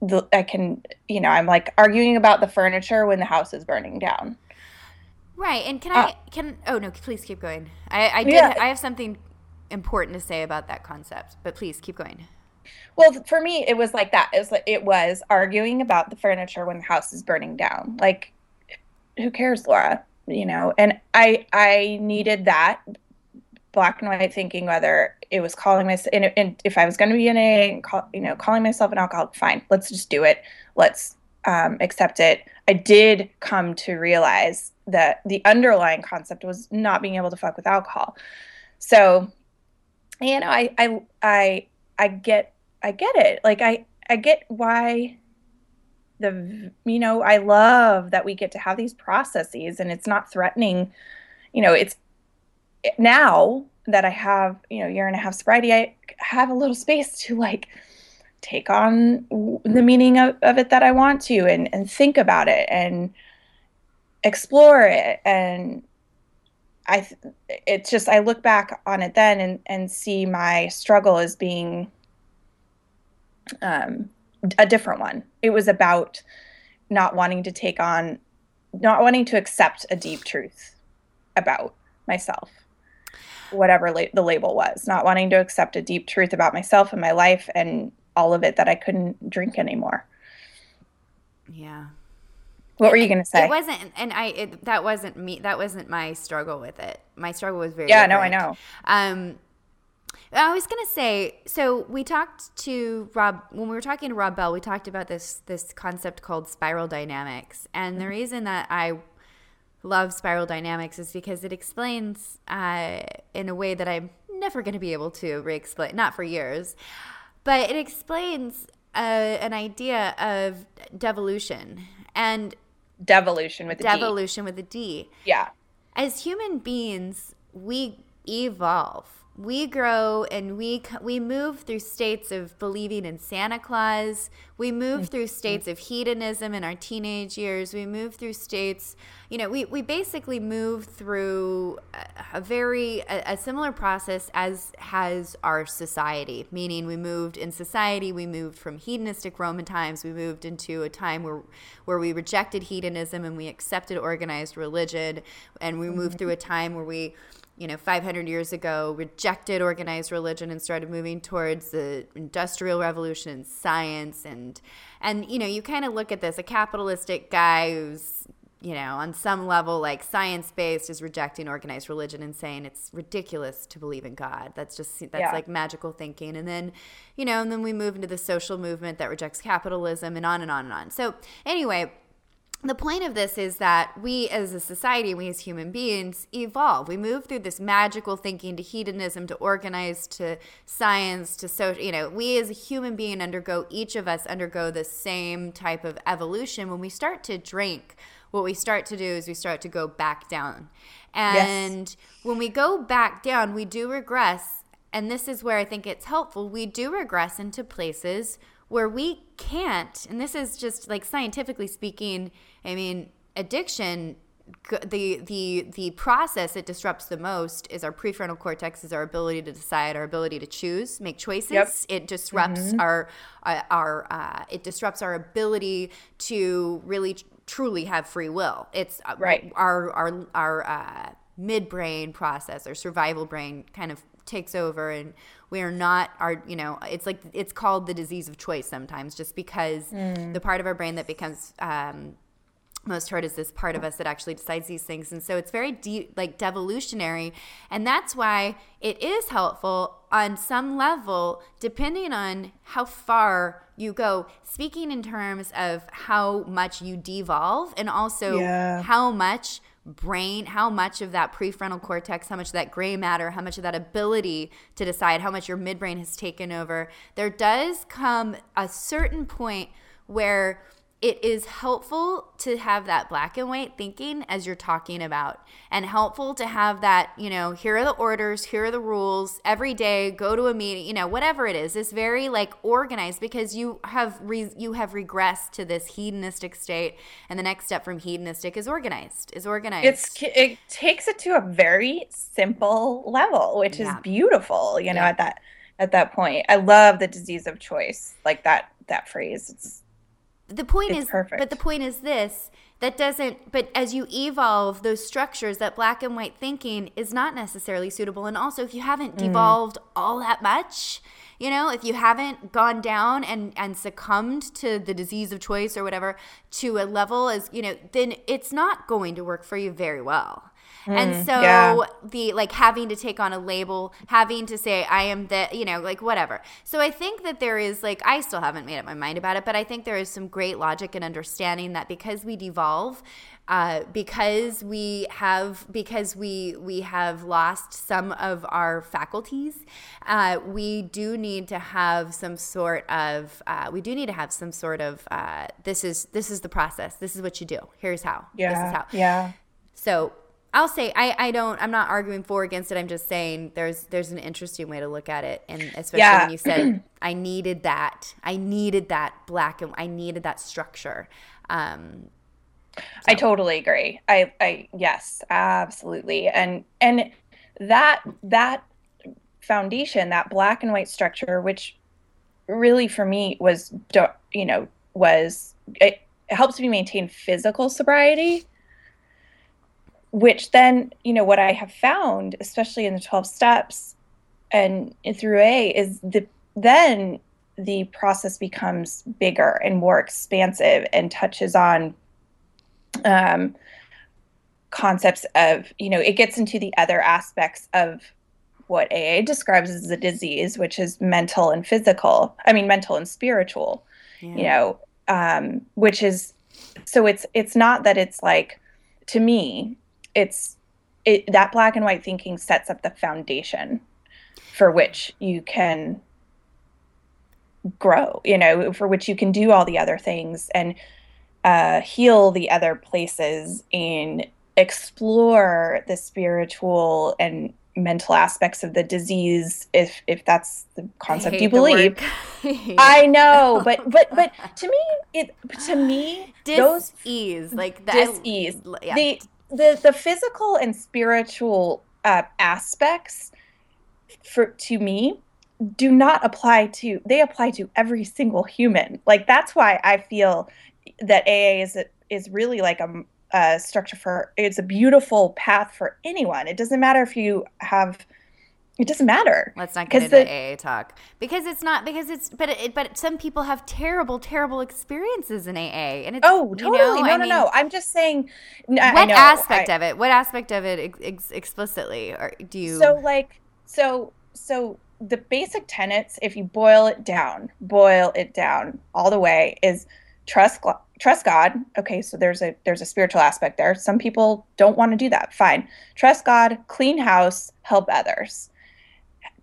the, I can, you know, I'm like arguing about the furniture when the house is burning down.
right. And can
Uh,
I, can, oh no, please keep going. I, I did,
Yeah.
I have something important to say about that concept, but please keep going.
Well, for me, it was like that. It was, like, it was arguing about the furniture when the house is burning down. Like, who cares, Laura? You know, and I I needed that black and white thinking whether it was calling myself and, and if I was going to be in a call, you know calling myself an alcoholic, fine, let's just do it. Let's um, accept it. I did come to realize that the underlying concept was not being able to fuck with alcohol. So, you know, I I I I get I get it. Like I I get why the you know, I love that we get to have these processes and it's not threatening. You know, it's now that I have, you know, year and a half sobriety, I have a little space to like take on the meaning of, of it that I want to and and think about it and explore it and I it's just I look back on it then and and see my struggle as being um a different one. It was about not wanting to take on not wanting to accept a deep truth about myself. Whatever la- the label was, not wanting to accept a deep truth about myself and my life and all of it that I couldn't drink anymore.
Yeah.
What were you going to say?
It wasn't, and I, it, that wasn't me, that wasn't my struggle with it. My struggle was very
yeah, no, I know.
Um, I was gonna say, so we talked to Rob when we were talking to Rob Bell. We talked about this this concept called spiral dynamics, and the reason that I love spiral dynamics is because it explains uh, in a way that I'm never going to be able to re-explain, not for years, but it explains uh, an idea of devolution and
Devolution with a D.
devolution with a D
Yeah.
as human beings, we evolve. We grow and we we move through states of believing in Santa Claus. We move mm. through states of hedonism in our teenage years. We move through states, you know, we, we basically move through a, a very a, a, similar process as has our society. Meaning, we moved in society, we moved from hedonistic Roman times, we moved into a time where where we rejected hedonism and we accepted organized religion, and we moved mm-hmm. through a time where we you know 500 years ago rejected organized religion and started moving towards the industrial revolution and science and and you know you kind of look at this a capitalistic guy who's you know on some level like science based is rejecting organized religion and saying it's ridiculous to believe in god. That's just that's yeah. like magical thinking. And then you know and then we move into the social movement that rejects capitalism and on and on and on. So anyway the point of this is that we as a society, we as human beings evolve. We move through this magical thinking to hedonism, to organized, to science, to social. You know, we as a human being undergo, each of us undergo the same type of evolution. When we start to drink, what we start to do is we start to go back down. And yes. when we go back down, we do regress. And this is where I think it's helpful. We do regress into places where we can't, and this is just like scientifically speaking, I mean, addiction the the the process it disrupts the most is our prefrontal cortex is our ability to decide our ability to choose make choices yep. it disrupts mm-hmm. our uh, our uh, it disrupts our ability to really truly have free will it's uh,
right
our our our uh, midbrain process or survival brain kind of takes over and we are not our you know it's like it's called the disease of choice sometimes just because mm. the part of our brain that becomes um, most hurt is this part of us that actually decides these things and so it's very deep like devolutionary and that's why it is helpful on some level depending on how far you go speaking in terms of how much you devolve and also yeah. how much brain, how much of that prefrontal cortex, how much of that gray matter, how much of that ability to decide, how much your midbrain has taken over, there does come a certain point where it is helpful to have that black and white thinking as you're talking about and helpful to have that you know here are the orders here are the rules every day go to a meeting you know whatever it is it's very like organized because you have re- you have regressed to this hedonistic state and the next step from hedonistic is organized is organized
it's it takes it to a very simple level which yeah. is beautiful you know yeah. at that at that point i love the disease of choice like that that phrase it's
the point it's is perfect. but the point is this that doesn't but as you evolve those structures that black and white thinking is not necessarily suitable and also if you haven't mm. devolved mm. all that much you know if you haven't gone down and and succumbed to the disease of choice or whatever to a level as you know then it's not going to work for you very well and mm, so yeah. the like having to take on a label, having to say I am the, you know, like whatever. So I think that there is like I still haven't made up my mind about it, but I think there is some great logic and understanding that because we devolve, uh, because we have because we we have lost some of our faculties, uh, we do need to have some sort of uh, we do need to have some sort of uh, this is this is the process. This is what you do. Here's how.
Yeah.
This is
how. Yeah.
So I'll say I, I don't I'm not arguing for against it. I'm just saying there's there's an interesting way to look at it, and especially yeah. when you said <clears throat> I needed that I needed that black and I needed that structure. Um,
so. I totally agree. I I yes, absolutely, and and that that foundation, that black and white structure, which really for me was you know was it helps me maintain physical sobriety which then you know what i have found especially in the 12 steps and through a is the then the process becomes bigger and more expansive and touches on um, concepts of you know it gets into the other aspects of what aa describes as a disease which is mental and physical i mean mental and spiritual yeah. you know um, which is so it's it's not that it's like to me it's it, that black and white thinking sets up the foundation for which you can grow you know for which you can do all the other things and uh, heal the other places and explore the spiritual and mental aspects of the disease if if that's the concept you believe <laughs> i know but but but to me it to me <laughs> those
dis-ease like the, I-
dis-ease
yeah.
the the the physical and spiritual uh, aspects for to me do not apply to they apply to every single human. Like that's why i feel that aa is is really like a, a structure for it's a beautiful path for anyone. It doesn't matter if you have it doesn't matter
Let's not get into
the-
AA talk because it's not because it's but it, but some people have terrible terrible experiences in AA and it's
oh
you
totally
know,
no
I
no
mean,
no i'm just saying n- I- I
What aspect
I-
of it? What aspect of it ex- explicitly or do you?
So like so so the basic tenets, if you boil it down, boil it down all the way, is trust trust God. Okay, so there's a there's a spiritual aspect there. Some people don't want to do that. Fine. Trust God, clean house, help others.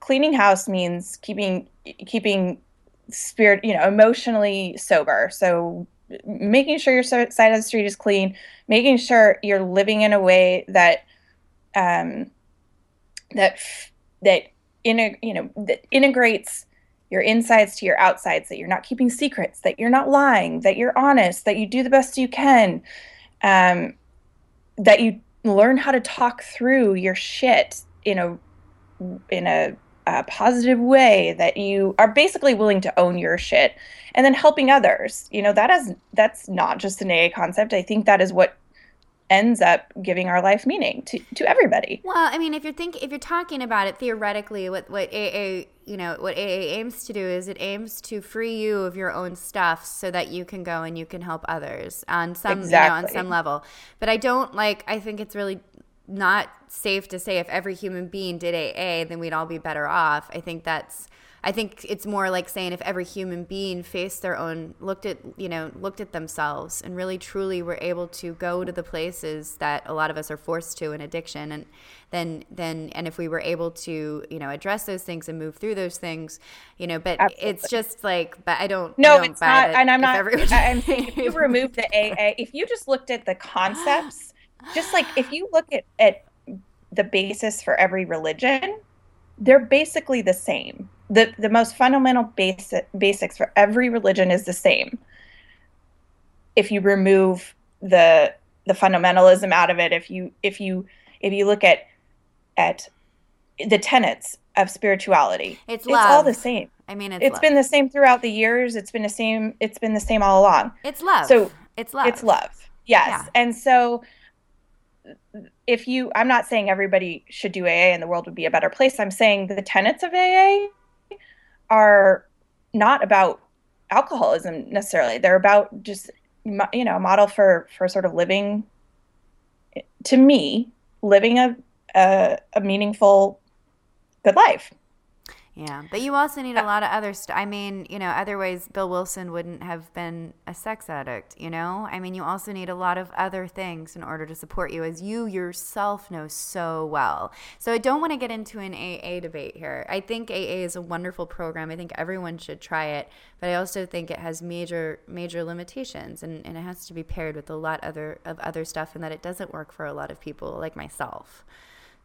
Cleaning house means keeping keeping spirit, you know, emotionally sober. So making sure your side of the street is clean, making sure you're living in a way that um that that in you know that integrates your insides to your outsides that you're not keeping secrets that you're not lying that you're honest that you do the best you can um, that you learn how to talk through your shit in a in a, a positive way that you are basically willing to own your shit and then helping others you know that is that's not just an aa concept i think that is what ends up giving our life meaning to, to everybody
Well, I mean, if you're think if you're talking about it theoretically, what what AA you know what AA aims to do is it aims to free you of your own stuff so that you can go and you can help others on some you know on some level. But I don't like. I think it's really not safe to say if every human being did AA, then we'd all be better off. I think that's. I think it's more like saying if every human being faced their own, looked at you know, looked at themselves, and really truly were able to go to the places that a lot of us are forced to in addiction, and then then and if we were able to you know address those things and move through those things, you know, but it's just like, but I don't. I
No,
don't
it's not, and I'm not.
everyone-
I'm saying if you <laughs> remove the AA, if you just looked at the concepts, just like if you look at at the basis for every religion, they're basically the same. the The most fundamental basic basics for every religion is the same. If you remove the the fundamentalism out of it, if you if you if you look at at the tenets of spirituality,
It's
it's all the same
I mean, it's
it's been the same throughout the years it's been the same it's been the same all along
it's love.
so
it's love.
it's love yes
Yeah.
and so if you i'm not saying everybody should do aa and the world would be a better place. I'm saying the tenets of aa are not about alcoholism necessarily. They're about just you know a model for for sort of living to me living a a, a meaningful good life
Yeah, but you also need a uh, lot of other stuff. I mean, you know, otherwise Bill Wilson wouldn't have been a sex addict, you know? I mean, you also need a lot of other things in order to support you, as you yourself know so well. So I don't want to get into an AA debate here. I think AA is a wonderful program. I think everyone should try it, but I also think it has major, major limitations, and, and it has to be paired with a lot other of other stuff, and that it doesn't work for a lot of people like myself.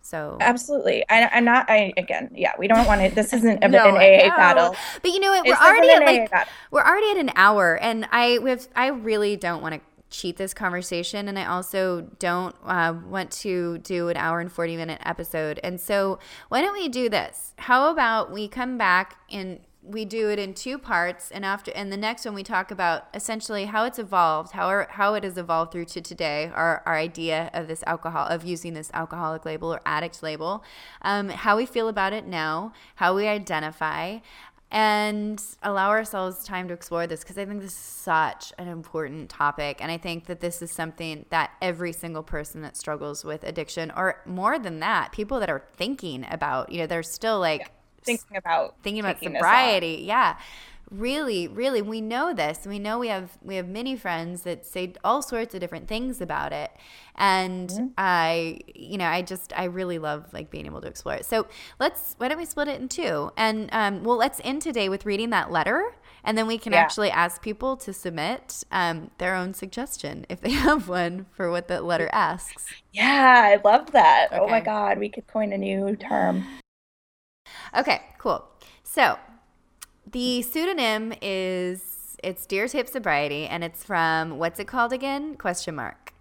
So
Absolutely. I, I'm not. I again, yeah. We don't want to. This isn't <laughs> a,
No,
an AA
know.
battle.
But you know what? We're
This
already at
an
like
battle.
we're already at an hour, and I with I really don't want to cheat this conversation, and I also don't uh, want to do an hour and forty minute episode. And so, why don't we do this? How about we come back and we do it in two parts, and after and the next one we talk about essentially how it's evolved, how how it has evolved through to today, our our idea of this alcohol of using this alcoholic label or addict label, um, how we feel about it now, how we identify and allow ourselves time to explore this because I think this is such an important topic. And I think that this is something that every single person that struggles with addiction, or more than that, people that are thinking about, you know, they're still like
Thinking about
thinking about
taking this on.
sobriety. Yeah. Really, really, we know this. We know we have we have many friends that say all sorts of different things about it, and
Mm-hmm.
I, you know, I just I really love like being able to explore it. So let's why don't we split it in two? And um, well, let's end today with reading that letter, And then we can
Yeah.
actually ask people to submit um, their own suggestion if they <laughs> have one for what the letter asks.
Yeah, I love that. Oh my God, we could coin a new term.
Okay, cool. So the pseudonym is it's Dear Tape Sobriety, and it's from what's it called again? Question mark.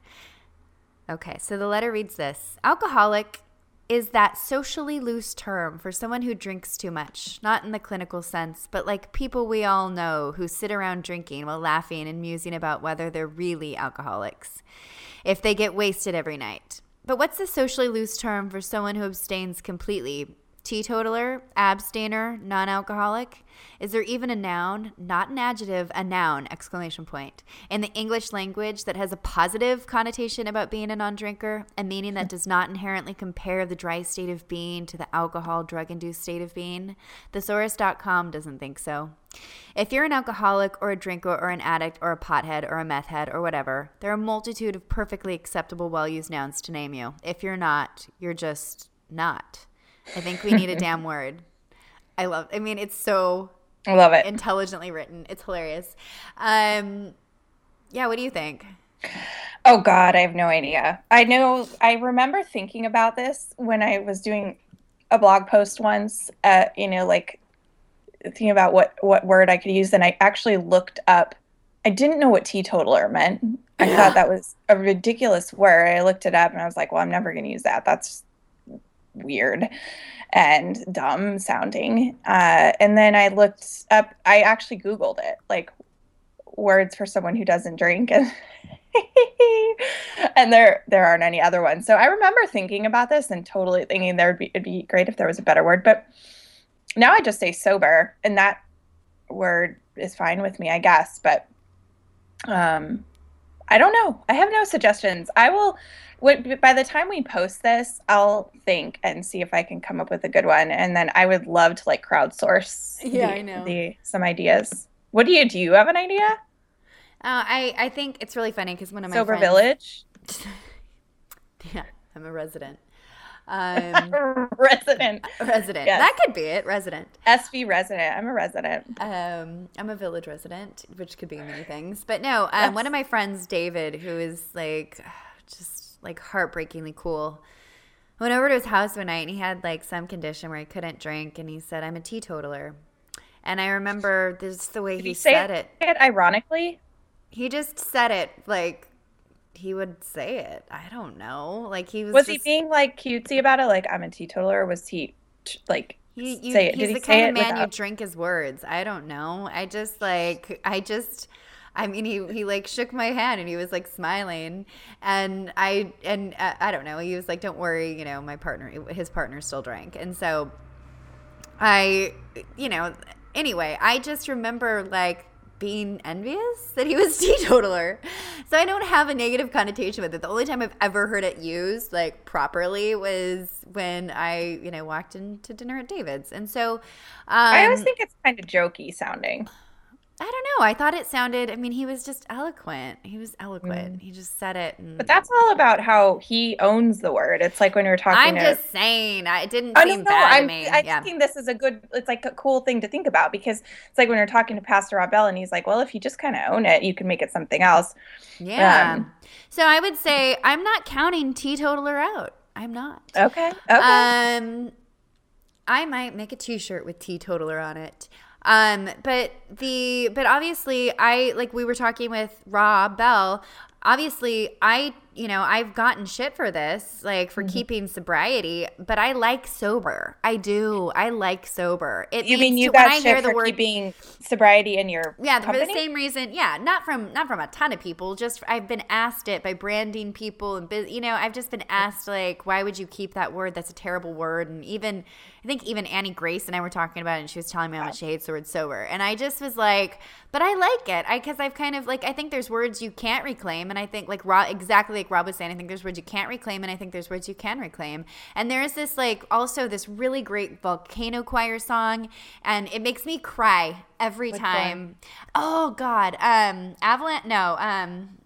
Okay, so the letter reads this: Alcoholic is that socially loose term for someone who drinks too much, not in the clinical sense, but like people we all know who sit around drinking while laughing and musing about whether they're really alcoholics, if they get wasted every night. But what's the socially loose term for someone who abstains completely? Teetotaler, abstainer, non-alcoholic? Is there even a noun, not an adjective, a noun, exclamation point, in the English language that has a positive connotation about being a non-drinker, a meaning that does not inherently compare the dry state of being to the alcohol drug-induced state of being? Thesaurus.com doesn't think so. If you're an alcoholic or a drinker or an addict or a pothead or a meth head or whatever, there are a multitude of perfectly acceptable well-used nouns to name you. If you're not, you're just not. I think we need a damn word. I love. I mean, it's so
I love it.
intelligently written. It's hilarious. Um, yeah. What do you think?
Oh God, I have no idea. I know I remember thinking about this when I was doing a blog post once, uh, you know, like thinking about what what word I could use, and I actually looked up. I didn't know what teetotaler meant. I
Yeah.
thought that was a ridiculous word. I looked it up and I was like, well, I'm never going to use that. That's weird and dumb sounding. Uh, and then I looked up, I actually Googled it, like words for someone who doesn't drink. And <laughs> and there there aren't any other ones. So I remember thinking about this and totally thinking there would be it'd be great if there was a better word. But now I just say sober, and that word is fine with me, I guess. But um, I don't know. I have no suggestions. I will. By the time we post this, I'll think and see if I can come up with a good one, and then I would love to like crowdsource.
Yeah,
the-
I know.
the some ideas. What do you do? You have an idea?
Uh, I I think it's really funny because one of my
Sober
friends,
Village <laughs>
Yeah, I'm a resident. Um, <laughs>
resident.
resident.
Yes.
That could be it. Resident.
SV resident. I'm a resident.
Um, I'm a village resident, which could be many things. But no, um, one of my friends, David, who is like <sighs> just like heartbreakingly cool, I went over to his house one night and he had like some condition where he couldn't drink, and he said, "I'm a teetotaler." And I remember this the way
Did
he
he say
said it.
it ironically?
He just said it like he would say it. I don't know. Like he was.
Was he being like cutesy about it? Like I'm a teetotaler, or was he like
He, you,
say it?
he's
Did he
the
say
kind of man you drink his words. I don't know. I just like I just I mean he he like shook my hand and he was like smiling and I and uh, I don't know. He was like don't worry, you know, my partner his partner still drank. And so I you know, anyway, I just remember like being envious that he was <laughs> teetotaler. So I don't have a negative connotation with it. The only time I've ever heard it used like properly was when I, you know, walked into dinner at David's. And so um,
I always think it's kind of jokey sounding.
I don't know. I thought it sounded I mean, he was just eloquent. He was eloquent. He just said it and
Mm. But that's all about how he owns the word. It's like when you're talking
I'm
to
just saying. I it didn't
no,
seem
no,
bad
I'm,
to me.
I'm
yeah.
thinking this is a good, it's like a cool thing to think about because it's like when you're talking to Pastor Rob Bell and he's like, well, if you just kind of own it, you can make it something else.
Yeah.
Um,
so I would say I'm not counting teetotaler out. I'm not.
Okay. Okay.
Um, I might make a T-shirt with teetotaler on it. Um, but the but obviously I like we were talking with Rob Bell. Obviously, I you know I've gotten shit for this, like
Mm-hmm.
for keeping sobriety. But I like sober. I do. I like sober. It
you mean you
to-
got shit for
word
keeping sobriety in your
yeah, for the same reason. Yeah, not from not from a ton of people. Just I've been asked it by branding people and you know I've just been asked like, why would you keep that word? That's a terrible word. And even I think even Annie Grace and I were talking about it, and she was telling me how much she hates the word sober. And I just was like, but I like it. I because I've kind of like I think there's words you can't reclaim, and I think like raw exactly like Rob was saying. I think there's words you can't reclaim, and I think there's words you can reclaim. And there's this like also this really great volcano choir song, and it makes me cry every
Which
time. Oh God, um, Avalanche. No, um,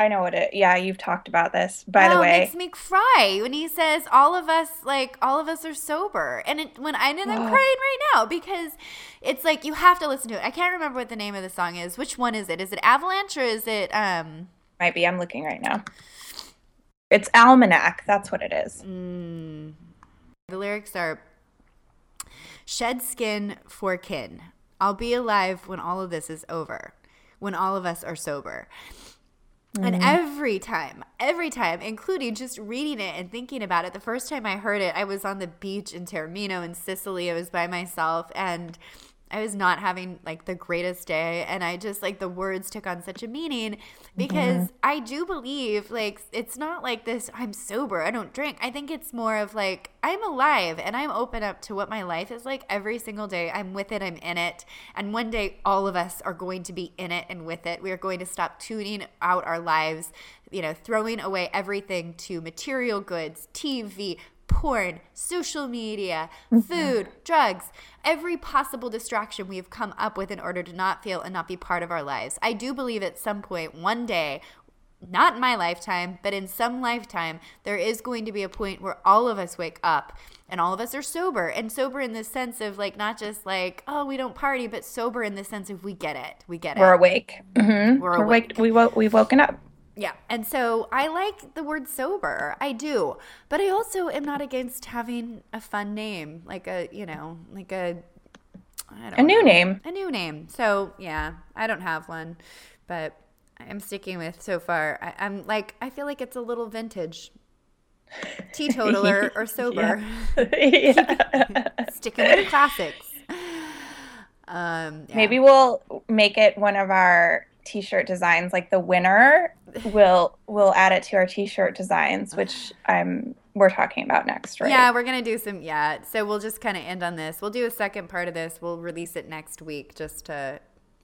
I know what it. Yeah, you've talked about this. By
oh,
the way, it
makes me cry when he says all of us like all of us are sober, and it, when I and I'm
Oh.
crying right now because it's like you have to listen to it. I can't remember what the name of the song is. Which one is it? Is it Avalanche or is it um?
Might be. I'm looking right now. It's Almanac. That's what it is.
Mm, the lyrics are Shed skin for kin. I'll be alive when all of this is over, when all of us are sober. And every time, every time, including just reading it and thinking about it, the first time I heard it, I was on the beach in Taormina in Sicily. I was by myself and I was not having like the greatest day. And I just like the words took on such a meaning because I do believe like it's not like this, I'm sober, I don't drink. I think it's more of like I'm alive and I'm open up to what my life is like every single day. I'm with it, I'm in it. And one day, all of us are going to be in it and with it. We are going to stop tuning out our lives, you know, throwing away everything to material goods, TV, porn, social media, food, drugs, every possible distraction we have come up with in order to not feel and not be part of our lives. I do believe at some point, one day, not in my lifetime, but in some lifetime, there is going to be a point where all of us wake up and all of us are sober. And sober in the sense of like, not just like, oh, we don't party, but sober in the sense of we get it. We get it.
We're awake. hmm
We're
We're awake.
awake.
We wo- we've woken up.
Yeah. And so I like the word sober. I do. But I also am not against having a fun name, like a, you know, like a, I don't
A new
know.
name.
A new name. So yeah, I don't have one, but I'm sticking with so far. I, I'm like, I feel like it's a little vintage. <laughs> Teetotaler or sober.
yeah. <laughs> <laughs>
Sticking with the classics. Um, yeah.
Maybe we'll make it one of our t-shirt designs. Like the winner, we'll we'll add it to our t-shirt designs, which <sighs> I'm we're talking about next, right?
Yeah, we're gonna do some. Yeah, so we'll just kind of end on this. We'll do a second part of this. We'll release it next week just to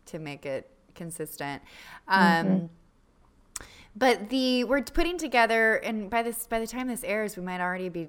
to make it consistent. Um, But the we're putting together, and by this by the time this airs, we might already be.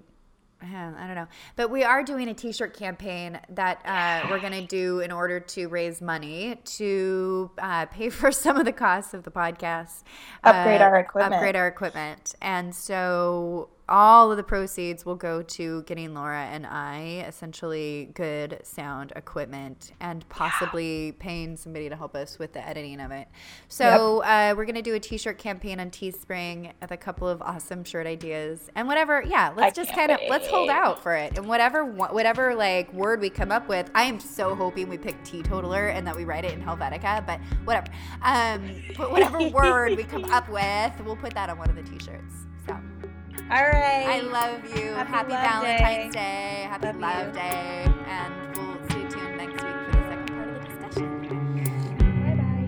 Uh, I don't know, but we are doing a T-shirt campaign that uh, we're going to do in order to raise money to uh, pay <laughs> for some of the costs of the podcast,
Upgrade
uh,
our equipment.
upgrade our equipment, and so all of the proceeds will go to getting Laura and I essentially good sound equipment and possibly paying somebody to help us with the editing of it. So uh, we're gonna do a T-shirt campaign on Teespring with a couple of awesome shirt ideas and whatever. Yeah, let's
I
just kind of let's hold out for it and whatever whatever like word we come up with. I am so hoping we pick teetotaler and that we write it in Helvetica, but whatever. Um, but whatever <laughs> word we come up with, we'll put that on one of the T-shirts. So.
All right.
I love you.
Happy,
Happy
love
Valentine's
Day.
Day. Happy
love,
love Day. And we'll stay tuned next week for the second part of the discussion.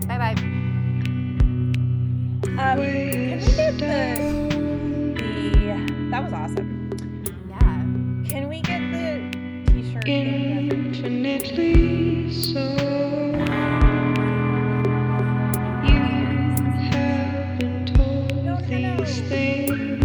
Bye
bye. Bye
bye. Um, can we get the, the that was awesome.
Yeah.
Can we get the t-shirt?
Infinitely so. things